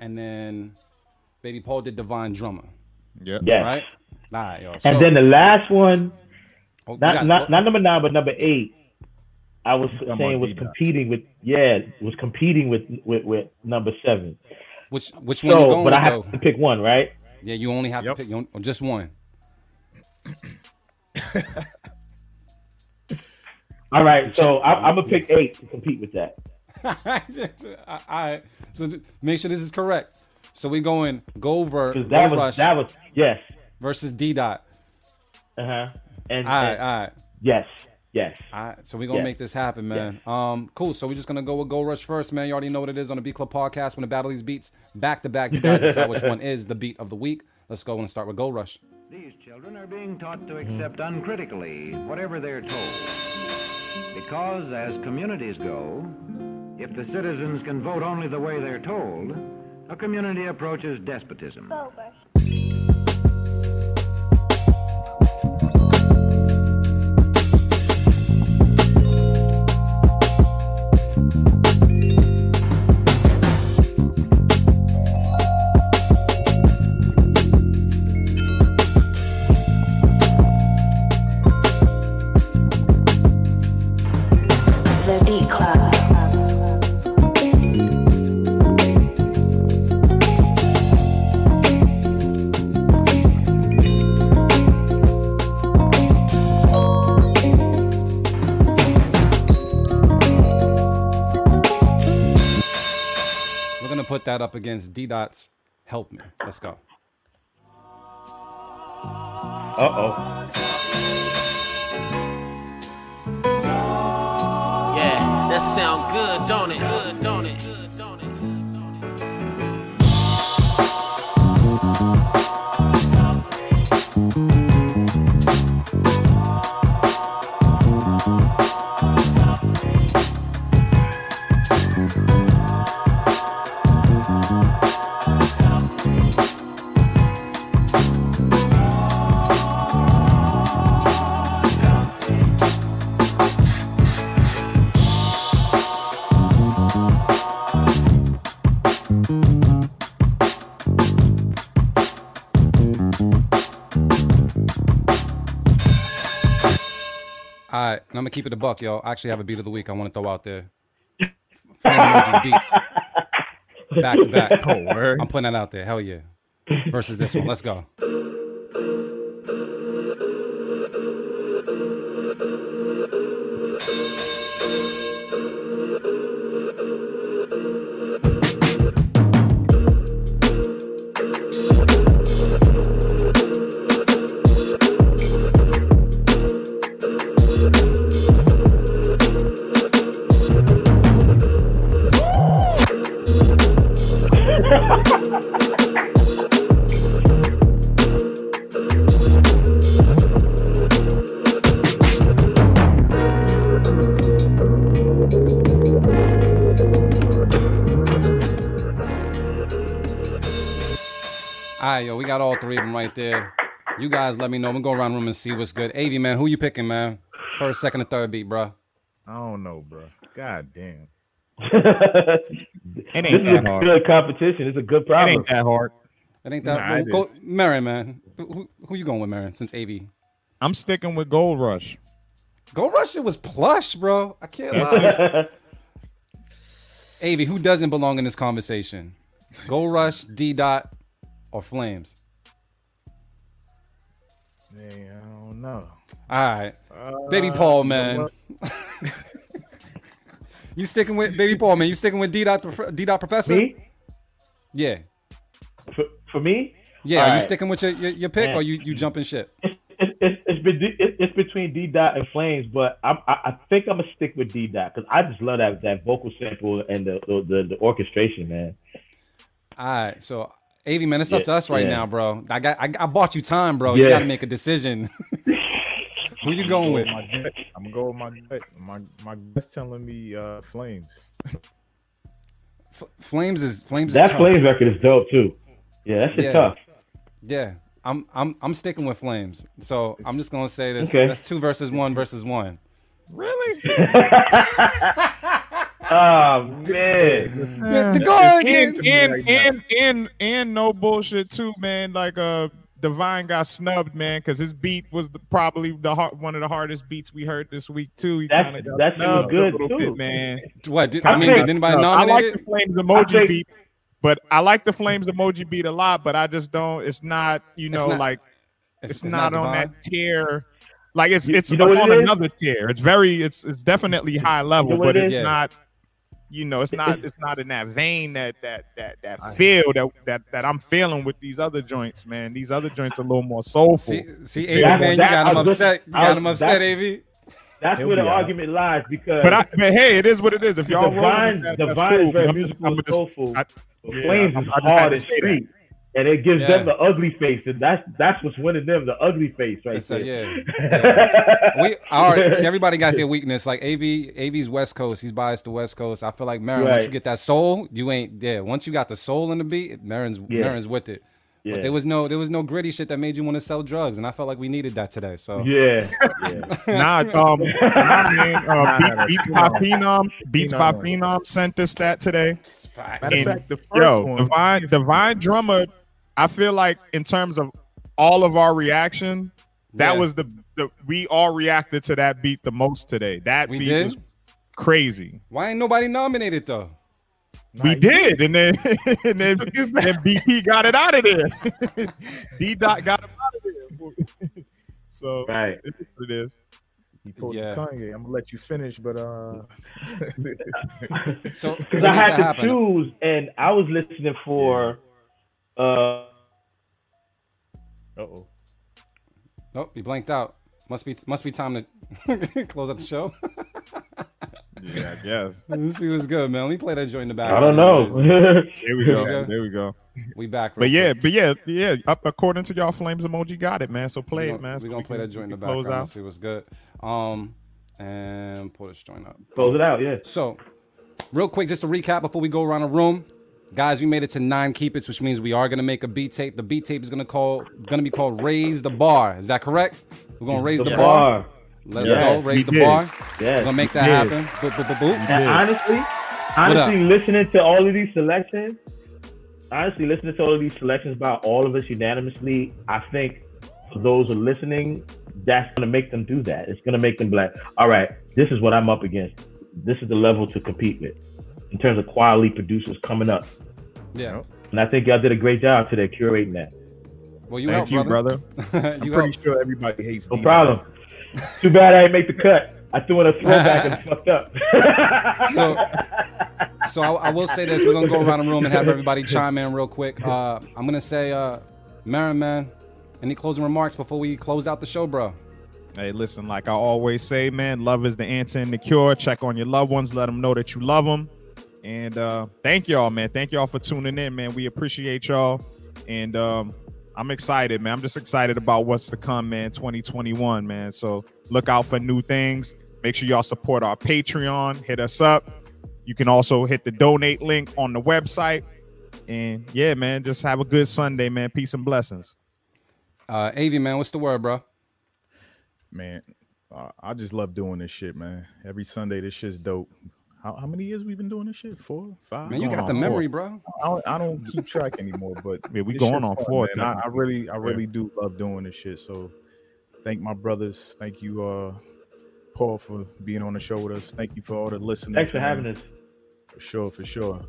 and then Baby Paul did Divine Drummer. Yeah. Yes. Right. All right, y'all. And then the last one, Oh, not, got- not not number nine, but number eight. I was talking saying about was D-Dot. competing with yeah, was competing with with, with number seven. Which which one you going but with I have though? to pick one, right? Yeah, you only have to pick you on- just one. All right, so I'm, I'm gonna pick eight to compete with that. All right. So make sure this is correct. So we going Goldberg, 'Cause that Gold was Rush that was yes. versus D Dot. Uh huh. And, All right, and- all right. yes, yes. All right, so we're gonna Yes. make this happen, man. Um, cool. So we're just gonna go with Gold Rush first, man. You already know what it is on the Beat Club podcast when the battle these beats back to back. You guys decide which one is the beat of the week. Let's go and start with Gold Rush. These children are being taught to accept uncritically whatever they're told. Because, as communities go, if the citizens can vote only the way they're told, a community approaches despotism. The put that up against D Dot's Help Me. Let's go. Uh oh. Yeah, that sound good, don't it? Good, don't it? Good, don't it? All right, and I'm gonna keep it a buck, yo. I actually have a beat of the week I want to throw out there. Emojis beats. Back to back. Oh. I'm putting that out there. Hell yeah. Versus this one. Let's go. All right, yo, we got all three of them right there. You guys let me know. I'm gonna go around room and see what's good. AV, man, who you picking, man? First, second, or third beat, bro. I don't know, bro. God damn. It This ain't is that a hard. good competition. It's a good problem. It problem. ain't that hard. It ain't that. Nah, I well, go, Marin, man. Who, who, who you going with, Marin? Since AV, I'm sticking with Gold Rush. Gold Rush, it was plush, bro. I can't lie. AV, who doesn't belong in this conversation? Gold Rush, D Dot, or Flames? Yeah, I don't know. All right, Uh, Baby Paul, man. you sticking with Baby Paul, man? You sticking with D Dot, D Dot Professor? Me? Yeah, For, for me? yeah. All Are you sticking with your your, your pick, Man. or you you jumping ship? It's, it's, it's, between D Dot and Flames, but I'm, I, I think I'm gonna stick with D Dot because I just love that that vocal sample and the the, the, the orchestration, man. All right, so AV, man, it's up to us right yeah. now, bro. I got I, I bought you time, bro. You got to make a decision. who you going with? My gut. I'm gonna go with my gut. My my gut's telling me uh flames. F- Flames is Flames. is That tough. Flames record is dope too. Yeah, that's Yeah. tough. Yeah, I'm I'm I'm sticking with Flames. So I'm just gonna say this. Okay. That's two versus one versus one. Really? Oh man. Yeah, to go again. and, and, and and and no bullshit too, man. Like uh, Divine got snubbed, man, because his beat was the, probably the hard, one of the hardest beats we heard this week too. He That's- kinda got that shit was snubbed good, a little too. bit, man. What? Did, I mean, think- did anybody No, I nominate like the? Flames emoji think- beat, but I like the Flames emoji beat a lot. But I just don't. It's not, you know, not- like It's, it's, not, on that tier. Like it's You- it's you know on it is? another tier. It's very it's it's definitely high level, know but it it's is? not. You know, it's not it's not in that vein that that that that feel that that that I'm feeling with these other joints, man. These other joints are a little more soulful. See, see, Yeah. AV, man, you got I him upset. You got was- him upset, that- AV. That's Here where the are. argument lies because But I, but hey, it is what it is. If y'all Divine, rolling with that, that's Divine is cool. very I'm- musical I'm and soulful. I- but yeah, Flames I- is I just hard to and that. street, and it gives Yeah. them the ugly face, and that's that's what's winning them, the ugly face right It's a- there. yeah. We all right. See, everybody got their weakness. Like AV, AV's West Coast. He's biased to West Coast. I feel like Marin. Once you get that soul, you ain't yeah. Once you got the soul in the beat, Marin's Yeah. Marin's with it. Yeah. But there was no there was no gritty shit that made you want to sell drugs, and I felt like we needed that today. So Yeah, yeah. Nah, um, nah, man. Uh, Nah, Beat- Beats by Phenom, Beats by Phenom. Phenom sent us that today. Matter of And, fact, the first yo, one- divine, divine drummer. I feel like in terms of all of our reaction, that Yeah. was the the we all reacted to that beat the most today. That We beat did? was crazy. why ain't nobody nominated though? we did, and then and then, then BP got it out of there. D dot got him out of there. so Right. it is what it is. He pulled Yeah. Kanye. I'm gonna let you finish, but uh, So Because I had to happen? choose, and I was listening for. Uh, oh, Nope, he blanked out. Must be must be time to close out the show. Yeah, I guess. Let's see what's good, man. Let me play that joint in the back. I don't know. There we go. Yeah. There we go. We back. But yeah, quick. but yeah, yeah. Up according to y'all, Flames emoji got it, man. So play we it, man. We're so gonna we play can- that joint in the can close background. out. See what's good. Um, and pull this joint up. close it out, yeah. So, real quick, just to recap before we go around the room, guys, we made it to nine keep its, which means we are gonna make a beat tape. The beat tape is gonna call gonna be called Raise the Bar. Is that correct? We're gonna raise the, The bar. bar. Let's Yeah, go, raise we the did. bar. Yes. We're gonna make that did. happen. Boop, boop, boop, boop. And honestly, honestly, listening to all of these selections, honestly, listening to all of these selections by all of us unanimously, I think for those who are listening, that's gonna make them do that. It's gonna make them black. all right, this is what I'm up against. This is the level to compete with in terms of quality producers coming up. Yeah. And I think y'all did a great job today curating that. Well, you Thank help, you, brother. I'm you pretty help. sure everybody hates. No D-Dot. problem. Too bad I didn't make the cut. I threw in a throwback and fucked up. So, so I, I will say this: we're gonna go around the room and have everybody chime in real quick. Uh, I'm gonna say, uh, Marin, man, any closing remarks before we close out the show, bro? Hey, listen, like I always say, man, love is the answer and the cure. Check on your loved ones, let them know that you love them. And uh thank y'all, man. Thank y'all for tuning in, man. We appreciate y'all. And um I'm excited, man. I'm just excited about what's to come, man. 2021, man. So look out for new things. Make sure y'all support our Patreon. Hit us up. You can also hit the donate link on the website. And yeah, man, just have a good Sunday, man. Peace and blessings. Uh, Av, man, what's the word, bro? man. Uh, I just love doing this shit, man. Every Sunday, this shit's dope. How, how many years we've been doing this shit? Four, five. Man, you Going got the memory, four. bro. I don't, I don't keep track anymore, but Yeah, we going shit on fun, four, man. I, I really, I Yeah. really do love doing this shit. So, thank my brothers. Thank you, uh, Paul, for being on the show with us. Thank you for all the listeners. Thanks for man. having us. For sure, for sure.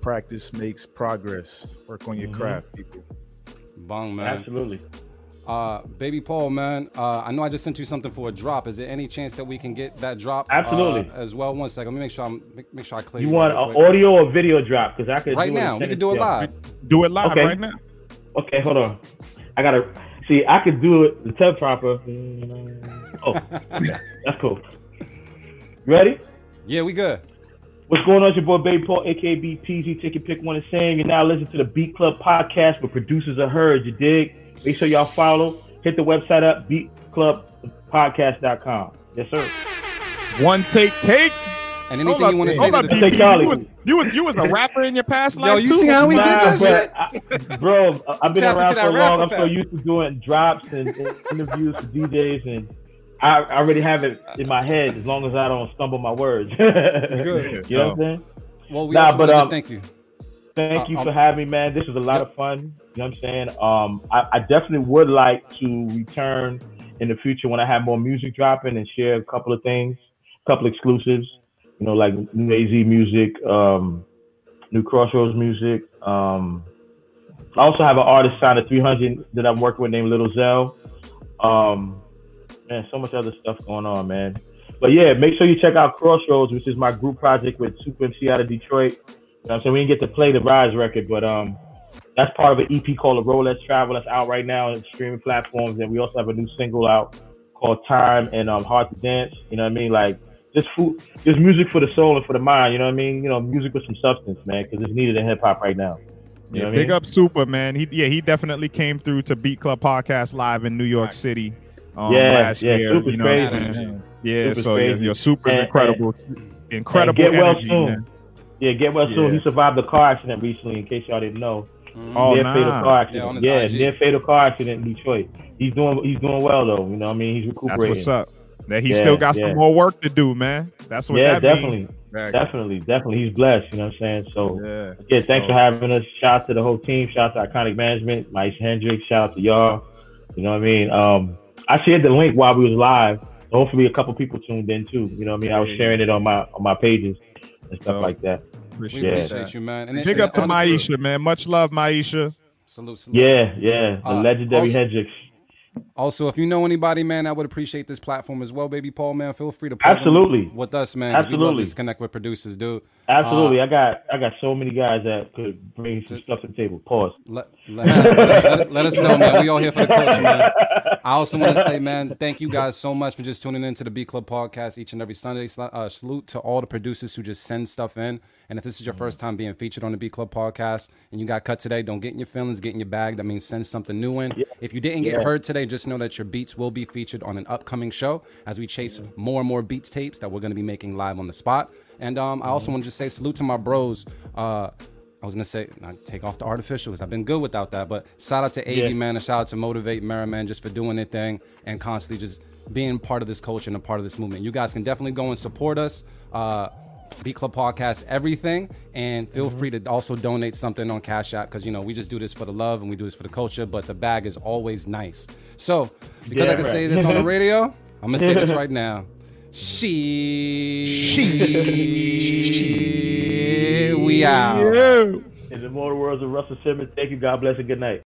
Practice makes progress. Work on your Mhm. craft, people. Bong, man. Absolutely. Uh, baby Paul, man. Uh, I know I just sent you something for a drop. Is there any chance that we can get that drop? uh, Absolutely. as well. One second. Let me make sure I'm make, make sure I clear. You want an audio or video drop? Because I could Right do it now. and We can do it live. Do it live Okay. right now. Okay, hold on. I gotta see. I could do it the tub proper. Oh, okay. that's cool. You ready? Yeah, we good. What's going on? It's your boy Baby Paul, aka BPZ. Take your pick one and saying you're now listening to the Beat Club podcast where producers are heard. You dig? Make sure y'all follow. Hit the website up, beatclubpodcast.com. Yes, sir. One take cake. And Hold anything up, you want to say hold to up, the Take DP. Charlie. You was, you was you was a rapper in your past Yo, life you too. see how we did Nah, that but shit? I, bro, I've been Tap around into for that long. I'm so used to doing drops and, and interviews for DJs, and I, I already have it in my head as long as I don't stumble my words. Good. You know what I'm saying? Well, we Nah, but, wanna just um, thank you. Thank Uh, you um, for having me, man. This was a lot of fun. You know what I'm saying? Um, I, I definitely would like to return in the future when I have more music dropping and share a couple of things, a couple exclusives. You know, like new AZ music, um, new Crossroads music. Um, I also have an artist signed at 300 that I'm working with named Little Zell. Um, man, so much other stuff going on, man. But yeah, make sure you check out Crossroads, which is my group project with Super MC out of Detroit. You know I'm saying? We didn't get to play the Rise record, but um, that's part of an EP called The Road Let's Travel that's out right now on streaming platforms. And we also have a new single out called Time and um, Hard to Dance. You know what I mean? Like just food, just music for the soul and for the mind. You know what I mean? You know, music with some substance, man, because it's needed in hip hop right now. You Yeah, know what I big mean? up Super man. He yeah, he definitely came through to Beat Club Podcast live in New York City um, Yeah, last yeah, year. Super's you know, crazy, what I'm saying? man. yeah. Super's so your, crazy. your Super's And- incredible, incredible And get well soon. man. Yeah, get well soon. He survived the car accident recently, in case y'all didn't know. Oh, near fatal car Yeah, accident. on his Yeah, near fatal car accident in Detroit. He's doing he's doing well though. You know what I mean? He's recuperating. That's what's up. That he Yeah, still got yeah. some more work to do, man. That's what yeah, that definitely. means. Right. Definitely, definitely. He's blessed, you know what I'm saying? So Yeah. yeah, thanks So- for having us. Shout out to the whole team. Shout out to Iconic Management, Mike Hendricks. Shout out to y'all. You know what I mean? Um, I shared the link while we was live. So hopefully a couple people tuned in too. You know what I mean? I was sharing it on my on my pages and stuff like that. We Appreciate Yeah. appreciate you, man. And Big up to honestly- Maisha, man. Much love, Maisha. Salute, salute. Yeah, yeah. The Uh, legendary also- Hendricks. Also, if you know anybody, man, I would appreciate this platform as well, baby Paul, man, feel free to Absolutely. with us, man. 'cause We love Absolutely. to connect with producers, dude. Absolutely. Uh, I got I got so many guys that could bring some stuff to the table. Pause. let, let, let- let us know, man. We all here for the culture, man. I also want to say, man, thank you guys so much for just tuning in to the Beat Club podcast each and every Sunday. Uh, salute to all the producers who just send stuff in. And if this is your first time being featured on the Beat Club podcast and you got cut today, don't get in your feelings, get in your bag. That means send something new in. If you didn't get Yeah. heard today, just know that your beats will be featured on an upcoming show as we chase more and more beats tapes that we're going to be making live on the spot. And um, I also want to just say salute to my bros. Uh, I was gonna say not take off the artificial because I've been good without that. But shout out to AV Yeah. man and shout out to Motivate Merriman just for doing their thing and constantly just being part of this culture and a part of this movement. You guys can definitely go and support us. Uh, Beat Club Podcast, everything, and feel free to also donate something on Cash App because you know we just do this for the love and we do this for the culture. But the bag is always nice. So because I Yeah, can say this on the radio, I'm gonna say this right now. She, we out. In the mortal words of Russell Simmons, thank you. God bless and good night.